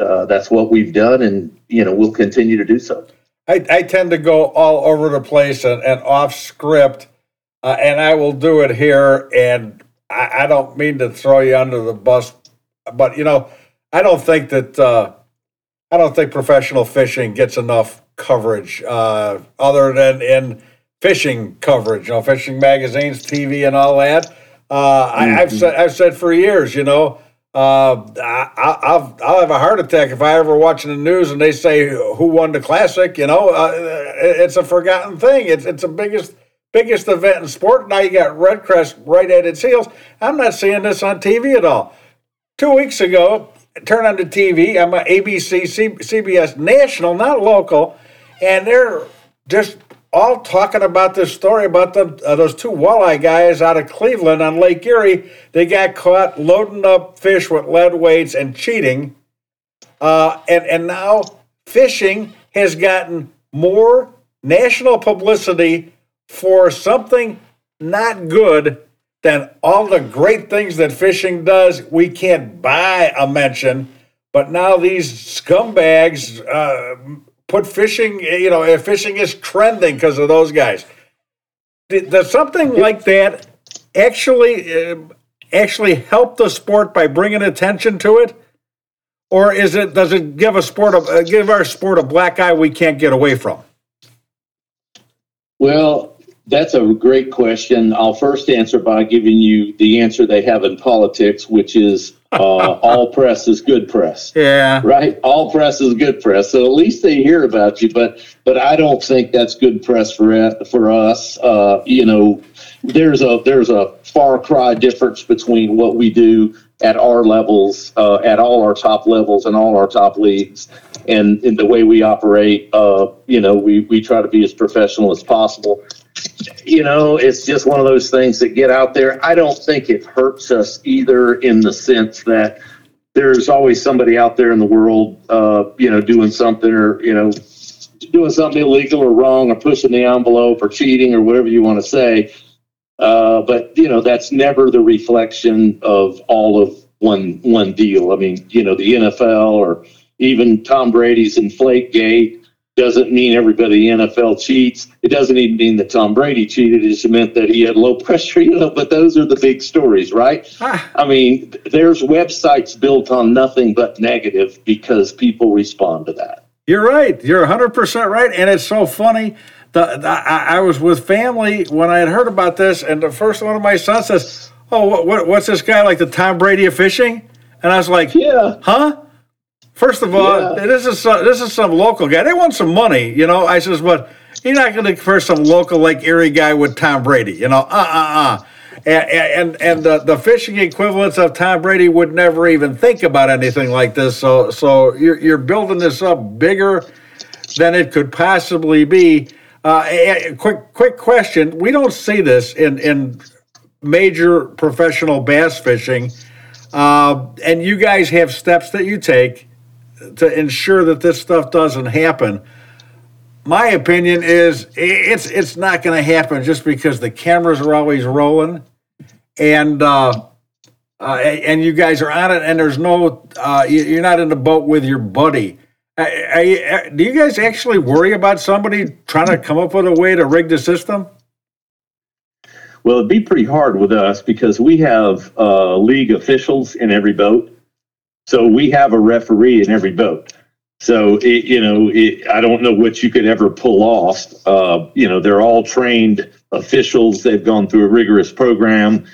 uh, that's what we've done, and you know we'll continue to do so. I, I tend to go all over the place and, and off script, uh, and I will do it here. And I, I don't mean to throw you under the bus, but you know, I don't think that uh, I don't think professional fishing gets enough coverage uh, other than in fishing coverage. You know, fishing magazines, TV, and all that. Uh, I, I've said I've said for years, you know, uh, I, I, I'll have a heart attack if I ever watching the news and they say who won the classic. You know, uh, it's a forgotten thing. It's it's the biggest biggest event in sport. Now you got Redcrest right at its heels. I'm not seeing this on TV at all. Two weeks ago, turn on the TV. I'm a ABC, C, CBS national, not local, and they're just all talking about this story about the, uh, those two walleye guys out of Cleveland on Lake Erie. They got caught loading up fish with lead weights and cheating. Uh, and, and now fishing has gotten more national publicity for something not good than all the great things that fishing does. We can't buy a mention, but now these scumbags uh, put fishing, you know, if fishing is trending because of those guys. Does something like that actually uh, actually help the sport by bringing attention to it, or is it does it give a sport a, uh, give our sport a black eye we can't get away from? Well, that's a great question. I'll first answer by giving you the answer they have in politics, which is uh, all press is good press. Yeah. Right. All press is good press. So at least they hear about you. But but I don't think that's good press for for us. Uh, you know, there's a there's a far cry difference between what we do at our levels, uh, at all our top levels and all our top leagues, and in the way we operate. Uh, you know, we we try to be as professional as possible you know, it's just one of those things that get out there. I don't think it hurts us either in the sense that there's always somebody out there in the world, uh, you know, doing something or, you know, doing something illegal or wrong or pushing the envelope or cheating or whatever you want to say. Uh, but you know, that's never the reflection of all of one one deal. I mean, you know, the NFL or even Tom Brady's Inflate Gate doesn't mean everybody in the NFL cheats. It doesn't even mean that Tom Brady cheated. It just meant that he had low pressure, you know, but those are the big stories, right? Ah. I mean, there's websites built on nothing but negative because people respond to that. You're right. You're 100% right. And it's so funny. The, the I, I, was with family when I had heard about this, and the first one of my sons says, Oh, what, what, what's this guy like the Tom Brady of fishing? And I was like, Yeah. Huh? First of all, Yeah. this is some, this is some local guy. They want some money, you know. I says, but you're not going to for some local Lake Erie guy with Tom Brady, you know. Uh uh uh. And and, and the, the fishing equivalents of Tom Brady would never even think about anything like this. So so you're you're building this up bigger than it could possibly be. Uh, a- a quick quick question: We don't see this in in major professional bass fishing, uh, and you guys have steps that you take to ensure that this stuff doesn't happen. My opinion is it's it's not going to happen just because the cameras are always rolling, and uh, uh, and you guys are on it, and there's no uh, you- you're not in the boat with your buddy. You- uh, do you guys actually worry about somebody trying to come up with a way to rig the system? Well, it'd be pretty hard with us because we have uh, league officials in every boat. So we have a referee in every boat. So it, you know, it, I don't know what you could ever pull off. Uh, you know, they're all trained officials. They've gone through a rigorous program,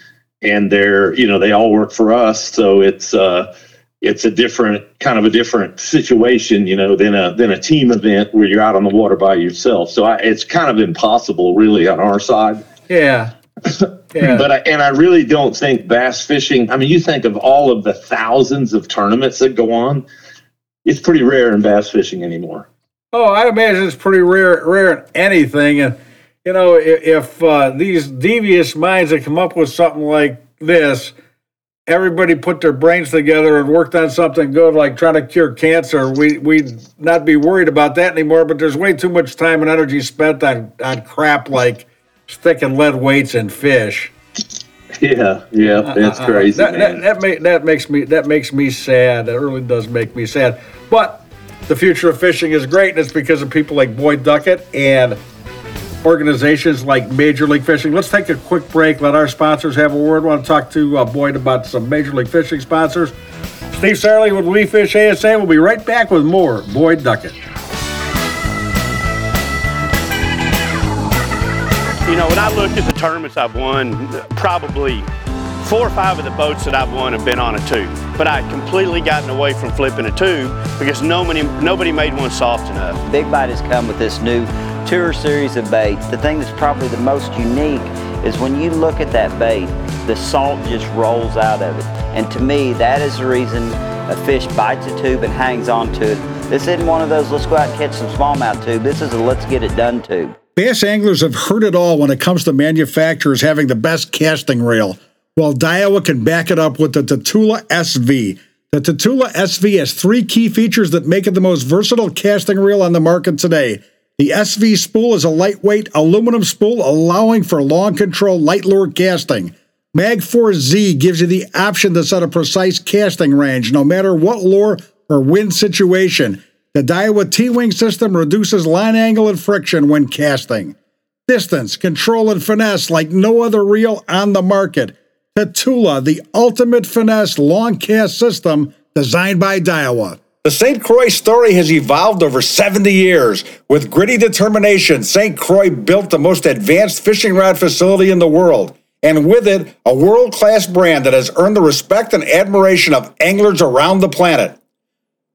and they're you know they all work for us. So it's uh, it's a different kind of a different situation, you know, than a than a team event where you're out on the water by yourself. So I, it's kind of impossible, really, on our side. Yeah. Yeah. But I, and I really don't think bass fishing. I mean, you think of all of the thousands of tournaments that go on. It's pretty rare in bass fishing anymore. Oh, I imagine it's pretty rare, rare in anything. And you know, if, if uh, these devious minds that come up with something like this, everybody put their brains together and worked on something good, like trying to cure cancer, we we'd not be worried about that anymore. But there's way too much time and energy spent on on crap like sticking lead weights in fish. Yeah, yeah, that's Uh, crazy, That, that, man. that, ma- that makes me that makes me sad. That really does make me sad. But the future of fishing is great, and it's because of people like Boyd Duckett and organizations like Major League Fishing. Let's take a quick break. Let our sponsors have a word. I want to talk to uh, Boyd about some Major League Fishing sponsors. Steve Sarley with We Fish ASA. We'll be right back with more Boyd Duckett. You know, when I look at the tournaments I've won, probably four or five of the boats that I've won have been on a tube. But I completely gotten away from flipping a tube because nobody, nobody made one soft enough. Big Bite has come with this new tour series of baits. The thing that's probably the most unique is when you look at that bait, the salt just rolls out of it. And to me, that is the reason a fish bites a tube and hangs onto it. This isn't one of those let's go out and catch some smallmouth tube. This is a let's get it done tube. Bass anglers have heard it all when it comes to manufacturers having the best casting reel. Well, Daiwa can back it up with the Tatula SV. The Tatula SV has three key features that make it the most versatile casting reel on the market today. The SV spool is a lightweight aluminum spool allowing for long control light lure casting. Magforce Z gives you the option to set a precise casting range no matter what lure or wind situation. The Daiwa T-Wing system reduces line angle and friction when casting. Distance, control, and finesse like no other reel on the market. Tatula, the ultimate finesse long cast system designed by Daiwa. The St. Croix story has evolved over 70 years. With gritty determination, St. Croix built the most advanced fishing rod facility in the world, and with it, a world class brand that has earned the respect and admiration of anglers around the planet.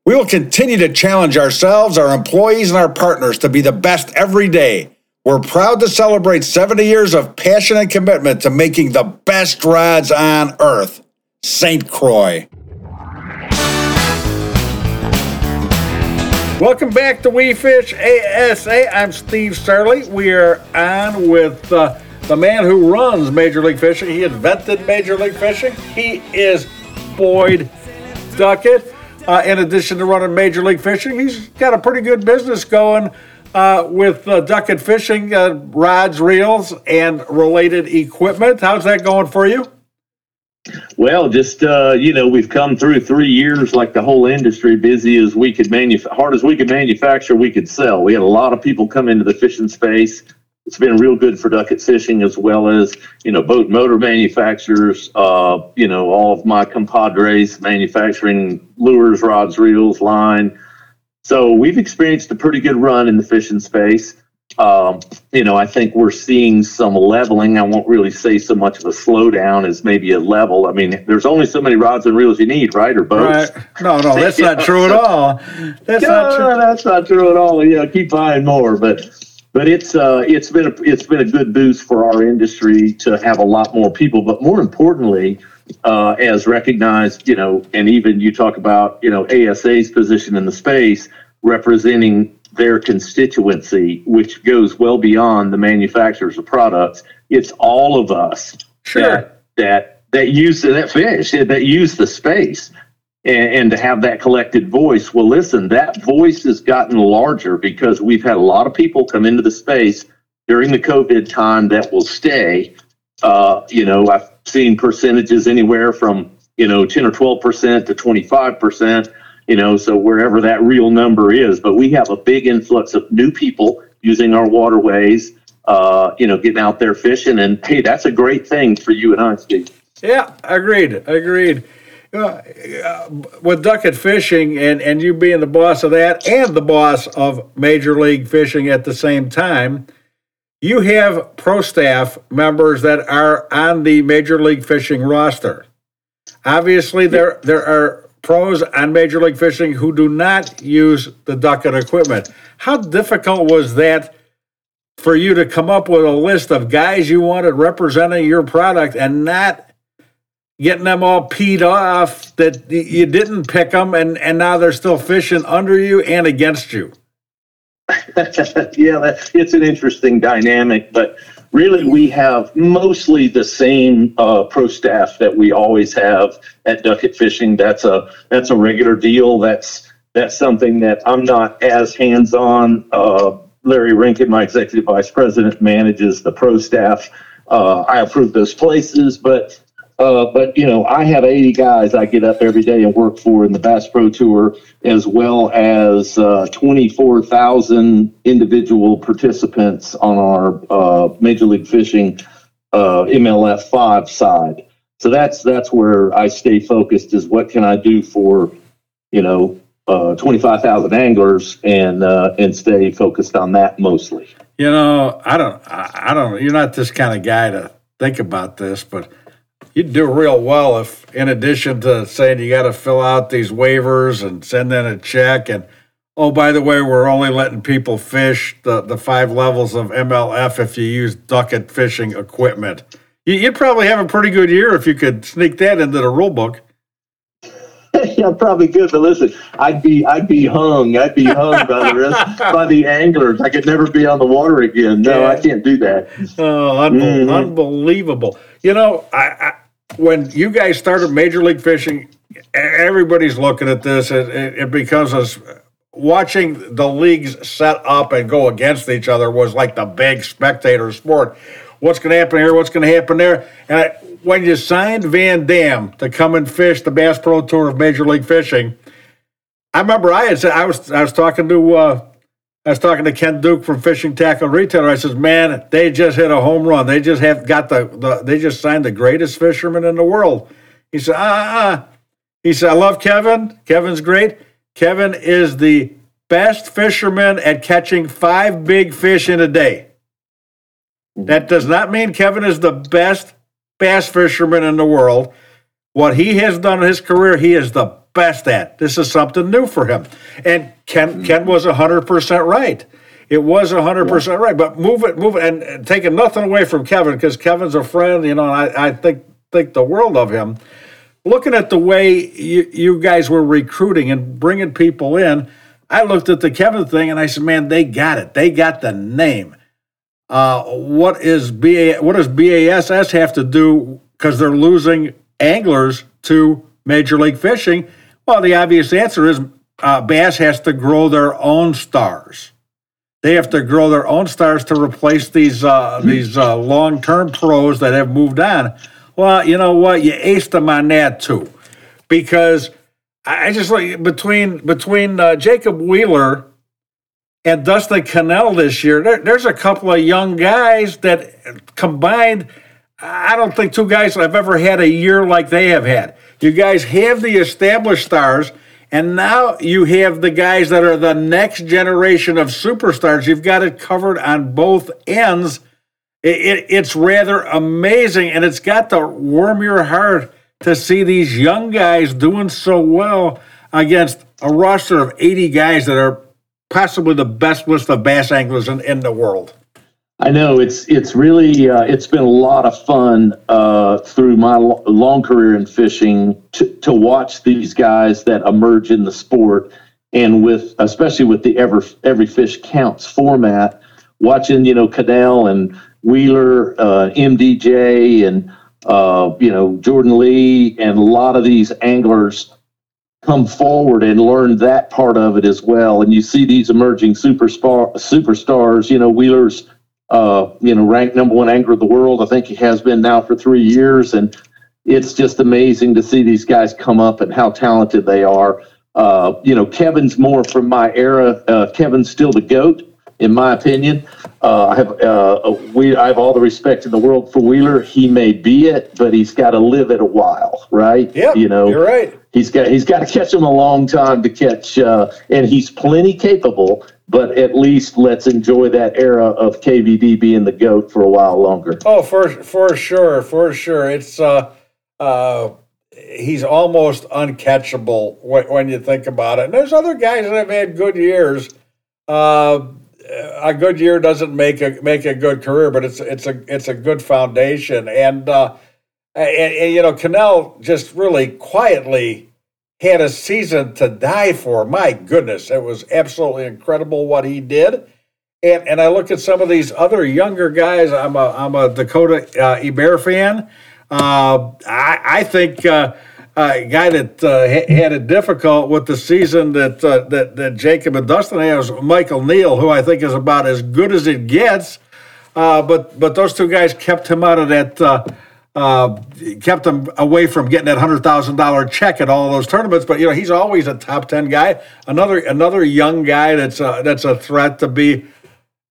We will continue to challenge ourselves, our employees, and our partners to be the best every day. We're proud to celebrate 70 years of passion and commitment to making the best rods on earth. St. Croix. Welcome back to We Fish ASA. I'm Steve Sarley. We are on with uh, the man who runs Major League Fishing. He invented Major League Fishing. He is Boyd Duckett. Uh, in addition to running Major League Fishing, he's got a pretty good business going uh, with uh, and Fishing uh, rods, reels, and related equipment. How's that going for you? Well, just uh, you know, we've come through three years like the whole industry, busy as we could manufacture, hard as we could manufacture, we could sell. We had a lot of people come into the fishing space. It's been real good for Duckett Fishing as well as you know boat motor manufacturers. Uh, you know, all of my compadres manufacturing lures, rods, reels, line. So we've experienced a pretty good run in the fishing space. Um, you know, I think we're seeing some leveling. I won't really say so much of a slowdown as maybe a level. I mean, there's only so many rods and reels you need, right? Or boats. Right. No, no, that's not true at all. That's no, not true. that's not true at all. Yeah, keep buying more, but but it's uh it's been a, it's been a good boost for our industry to have a lot more people. But more importantly, uh, as recognized, you know, and even you talk about you know ASA's position in the space representing their constituency, which goes well beyond the manufacturers of products. It's all of us Sure. that that that use that fish that use the space and, and to have that collected voice. Well, listen, that voice has gotten larger because we've had a lot of people come into the space during the COVID time that will stay. Uh, you know, I've seen percentages anywhere from you know 10 or 12 percent to 25 percent. You know, so wherever that real number is, but we have a big influx of new people using our waterways. Uh, you know, getting out there fishing, and hey, that's a great thing for you and I, Steve. Yeah, agreed. Agreed. Uh, with Duckett Fishing and, and you being the boss of that and the boss of Major League Fishing at the same time, you have pro staff members that are on the Major League Fishing roster. Obviously, there there are pros on Major League Fishing who do not use the Duckett equipment. How difficult was that for you to come up with a list of guys you wanted representing your product and not getting them all peed off that you didn't pick them and, and now they're still fishing under you and against you. yeah, that, it's an interesting dynamic, but really we have mostly the same uh, pro staff that we always have at Duckett Fishing. That's a that's a regular deal. That's that's something that I'm not as hands on. Uh, Larry Rinkin, my executive vice president, manages the pro staff. Uh, I approve those places, but uh, but you know, I have 80 guys I get up every day and work for in the Bass Pro Tour, as well as uh, 24,000 individual participants on our uh, Major League Fishing uh, MLF five side. So that's that's where I stay focused. Is what can I do for, you know, uh, 25,000 anglers and and stay focused on that mostly. You know, I don't, I, I don't, you're not this kind of guy to think about this, but you'd do real well if, in addition to saying you got to fill out these waivers and send in a check, and oh, by the way, we're only letting people fish the, the five levels of MLF if you use Duckett fishing equipment. You, you'd probably have a pretty good year if you could sneak that into the rule book. yeah, probably good, but listen, I'd be I'd be hung. I'd be hung by the rest by the anglers. I could never be on the water again. No, I can't do that. Oh, unbel- mm-hmm. unbelievable! You know, I, I when you guys started Major League Fishing, everybody's looking at this. It, it, it becomes us watching the leagues set up and go against each other was like the big spectator sport. What's going to happen here? What's going to happen there? And I, when you signed Van Dam to come and fish the Bass Pro Tour of Major League Fishing, I remember I had said I was I was talking to uh, I was talking to Ken Duke from Fishing Tackle Retailer. I says, "Man, they just hit a home run. They just have got the, the they just signed the greatest fisherman in the world." He said, "Ah, ah." ah." He said, "I love Kevin. Kevin's great. Kevin is the best fisherman at catching five big fish in a day. That does not mean Kevin is the best bass fisherman in the world. What he has done in his career, he is the best at. This is something new for him. And Ken Ken was hundred percent right. It was hundred percent right. But move it, move it, and, and taking nothing away from Kevin because Kevin's a friend. You know, and I, I think think the world of him. Looking at the way you, you guys were recruiting and bringing people in, I looked at the Kevin thing and I said, "Man, they got it. They got the name." Uh, what is BA? What does BASS have to do because they're losing anglers to Major League Fishing? Well, the obvious answer is uh, Bass has to grow their own stars. They have to grow their own stars to replace these uh, these uh, long term pros that have moved on. Well, you know what? You aced them on that too, because I just like between between uh, Jacob Wheeler and Dustin Connell this year, there, there's a couple of young guys that combined. I don't think two guys have ever had a year like they have had. You guys have the established stars, and now you have the guys that are the next generation of superstars. You've got it covered on both ends. It, it, it's rather amazing, and it's got to warm your heart to see these young guys doing so well against a roster of 80 guys that are possibly the best list of bass anglers in, in the world. I know it's it's really uh, it's been a lot of fun uh, through my lo- long career in fishing to, to watch these guys that emerge in the sport, and with especially with the ever every fish counts format, watching you know Connell and Wheeler, uh, MDJ, and uh, you know Jordan Lee, and a lot of these anglers come forward and learn that part of it as well. And you see these emerging superstar superstars. You know Wheeler's uh, you know, ranked number one angler of the world. I think he has been now for three years, and it's just amazing to see these guys come up and how talented they are. Uh, you know, Kevin's more from my era. Uh, Kevin's still the goat, in my opinion. Uh, I have uh, we I have all the respect in the world for Wheeler. He may be it, but he's got to live it a while, right? Yeah, you know, you're right. He's got he's got to catch him a long time to catch, uh, and he's plenty capable. But at least let's enjoy that era of KVD being the goat for a while longer. Oh, for for sure, for sure. It's uh, uh, he's almost uncatchable when, when you think about it. And there's other guys that have had good years. Uh, a good year doesn't make a make a good career, but it's it's a it's a good foundation. And uh, and, and you know, Connell just really quietly had a season to die for. My goodness, it was absolutely incredible what he did. And and I look at some of these other younger guys. I'm a I'm a Dakota uh, Ebare fan. Uh, I I think. Uh, a guy that uh, had it difficult with the season that, uh, that that Jacob and Dustin has, Michael Neal, who I think is about as good as it gets. Uh, but but those two guys kept him out of that, uh, kept him away from getting that hundred thousand dollar check at all those tournaments. But you know he's always a top ten guy. Another another young guy that's a, that's a threat to be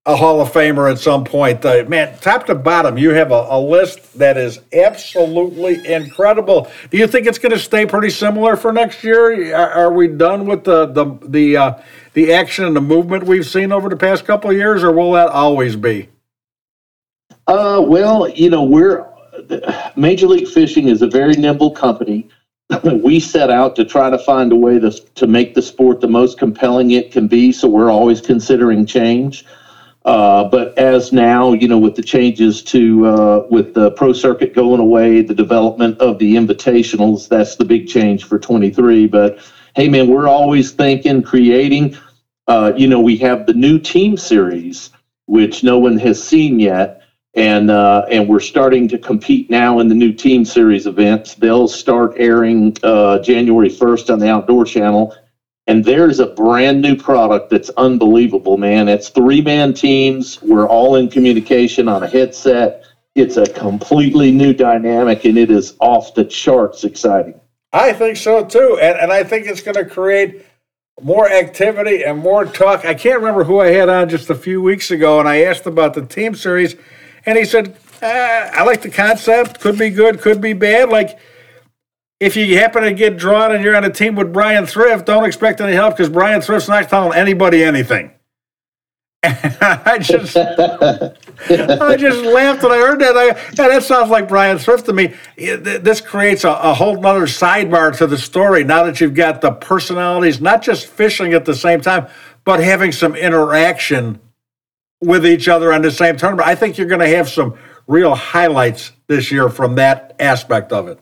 a Hall of Famer at some point. Uh, man, top to bottom, you have a, a, list that is absolutely incredible. Do you think it's going to stay pretty similar for next year? Are, are we done with the the the uh, the action and the movement we've seen over the past couple of years, or will that always be? Uh, well, you know, we're Major League Fishing is a very nimble company. we set out to try to find a way to, to make the sport the most compelling it can be. So we're always considering change. Uh, but as now, you know, with the changes to uh, with the pro circuit going away, the development of the invitationals, that's the big change for 23. But hey, man, we're always thinking, creating. Uh, you know, we have the new team series, which no one has seen yet, and uh, and we're starting to compete now in the new team series events. They'll start airing uh, January 1st on the Outdoor Channel and there's a brand new product that's unbelievable, man. It's three man teams. We're all in communication on a headset. It's a completely new dynamic and it is off the charts exciting. I think so too. And, and I think it's going to create more activity and more talk. I can't remember who I had on just a few weeks ago, and I asked about the team series, and he said, uh, I like the concept. Could be good, could be bad. Like, if you happen to get drawn and you're on a team with Brian Thrift, don't expect any help because Brian Thrift's not telling anybody anything. And I just, I just laughed when I heard that. I, yeah, that sounds like Brian Thrift to me. This creates a, a whole other sidebar to the story. Now that you've got the personalities, not just fishing at the same time, but having some interaction with each other on the same tournament. I think you're going to have some real highlights this year from that aspect of it.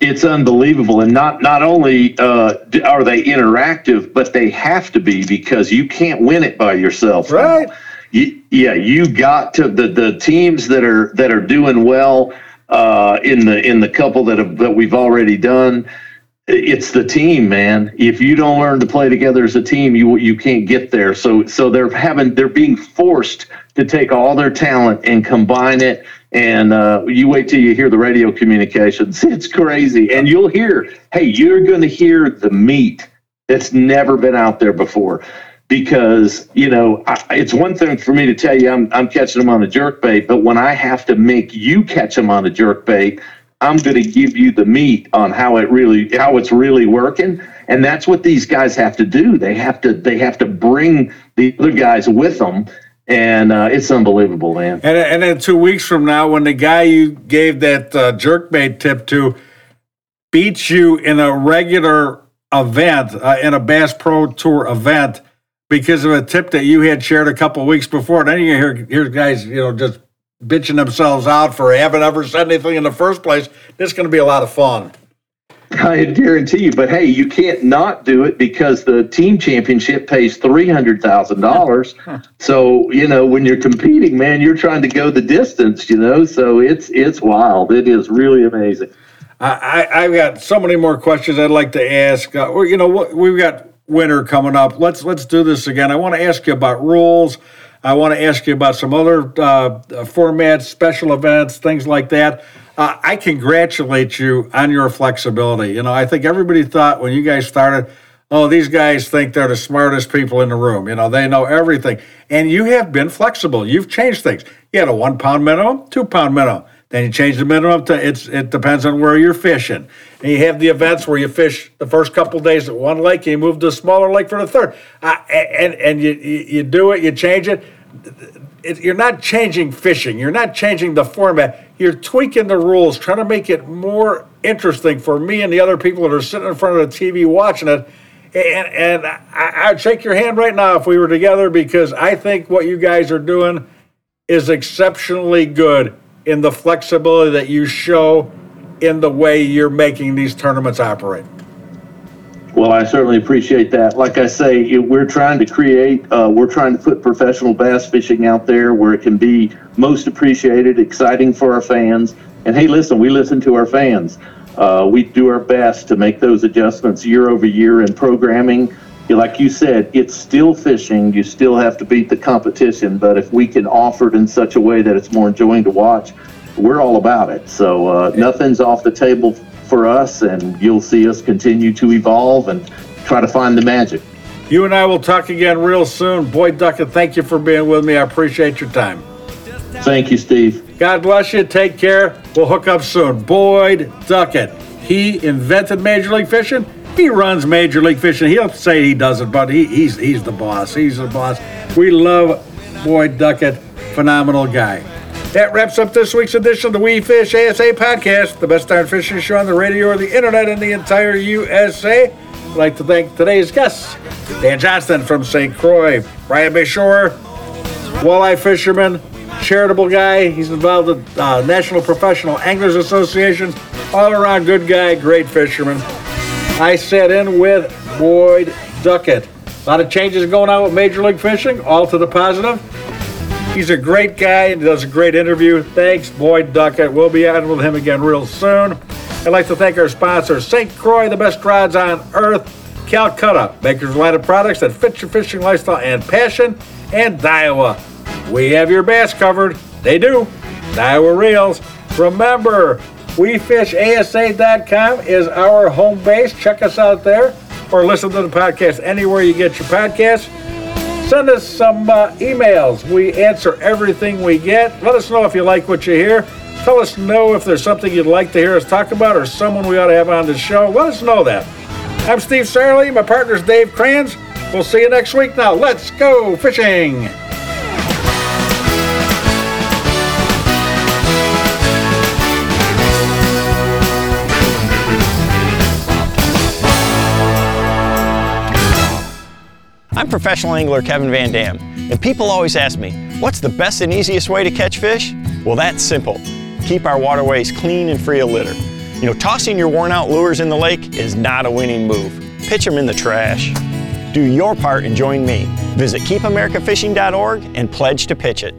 It's unbelievable and not not only uh, are they interactive but they have to be because you can't win it by yourself. Right. You, yeah you got to the the teams that are that are doing well uh, in the in the couple that have that we've already done it's the team man if you don't learn to play together as a team you you can't get there so so they're having they're being forced to take all their talent and combine it and uh, you wait till you hear the radio communications. It's crazy. And you'll hear, hey, you're going to hear the meat that's never been out there before. Because, you know, I, it's one thing for me to tell you I'm, I'm catching them on a jerk bait, but when I have to make you catch them on a jerk bait, I'm going to give you the meat on how it really how it's really working. And that's what these guys have to do. They have to they have to bring the other guys with them. And uh, it's unbelievable, man. And and then two weeks from now, when the guy you gave that uh, jerkbait tip to beats you in a regular event, uh, in a Bass Pro Tour event, because of a tip that you had shared a couple weeks before, And then you hear hear guys, you know, just bitching themselves out for having ever said anything in the first place. This is going to be a lot of fun. I guarantee you. But hey, you can't not do it because the team championship pays three hundred thousand dollars. So you know when you're competing, man, you're trying to go the distance. You know, so it's it's wild. It is really amazing. I, I have got so many more questions I'd like to ask. Uh, you know, we've got winter coming up. Let's let's do this again. I want to ask you about rules. I want to ask you about some other uh, formats, special events, things like that uh, I congratulate you on your flexibility. You know, I think everybody thought when you guys started, oh, these guys think they're the smartest people in the room. You know, they know everything. And you have been flexible. You've changed things. You had a one pound minimum, two pound minimum. Then you change the minimum to it's it depends on where you're fishing. And you have the events where you fish the first couple days at one lake, and you move to a smaller lake for the third. Uh, and and you you do it, you change it it, you're not changing fishing. You're not changing the format. You're tweaking the rules, trying to make it more interesting for me and the other people that are sitting in front of the TV watching it. And, and I, I'd shake your hand right now if we were together because I think what you guys are doing is exceptionally good in the flexibility that you show in the way you're making these tournaments operate. Well, I certainly appreciate that. Like I say, we're trying to create, uh, we're trying to put professional bass fishing out there where it can be most appreciated, exciting for our fans. And hey, listen, we listen to our fans. Uh, we do our best to make those adjustments year over year in programming. Like you said, it's still fishing. You still have to beat the competition. But if we can offer it in such a way that it's more enjoying to watch, we're all about it. So uh, nothing's off the table for us, and you'll see us continue to evolve and try to find the magic. You and I will talk again real soon. Boyd Duckett, thank you for being with me. I appreciate your time. Thank you, Steve. God bless you. Take care. We'll hook up soon. Boyd Duckett. He invented Major League Fishing. He runs Major League Fishing. He'll say he doesn't, but he, he's he's the boss. He's the boss. We love Boyd Duckett. Phenomenal guy. That wraps up this week's edition of the We Fish ASA podcast, the best darn fishing show on the radio or the internet in the entire USA. I'd like to thank today's guests Dan Johnston from St. Croix, Brian Bashore, walleye fisherman, charitable guy. He's involved with uh, National Professional Anglers Association. All around good guy, great fisherman. I sat in with Boyd Duckett. A lot of changes going on with Major League Fishing, all to the positive. He's a great guy and does a great interview. Thanks, Boyd Duckett. We'll be on with him again real soon. I'd like to thank our sponsor, St. Croix, the best rods on earth, Calcutta, makers of line of products that fit your fishing lifestyle and passion, and Daiwa. We have your bass covered. They do. Daiwa Reels. Remember, WeFishASA.com is our home base. Check us out there or listen to the podcast anywhere you get your podcasts. Send us some uh, emails. We answer everything we get. Let us know if you like what you hear. Tell us know if there's something you'd like to hear us talk about or someone we ought to have on the show. Let us know that. I'm Steve Sarley. My partner's Dave Kranz. We'll see you next week. Now, let's go fishing. I'm professional angler Kevin Van Dam, and people always ask me, what's the best and easiest way to catch fish? Well, that's simple. Keep our waterways clean and free of litter. You know, tossing your worn out lures in the lake is not a winning move. Pitch them in the trash. Do your part and join me. Visit keepamericafishing.org and pledge to pitch it.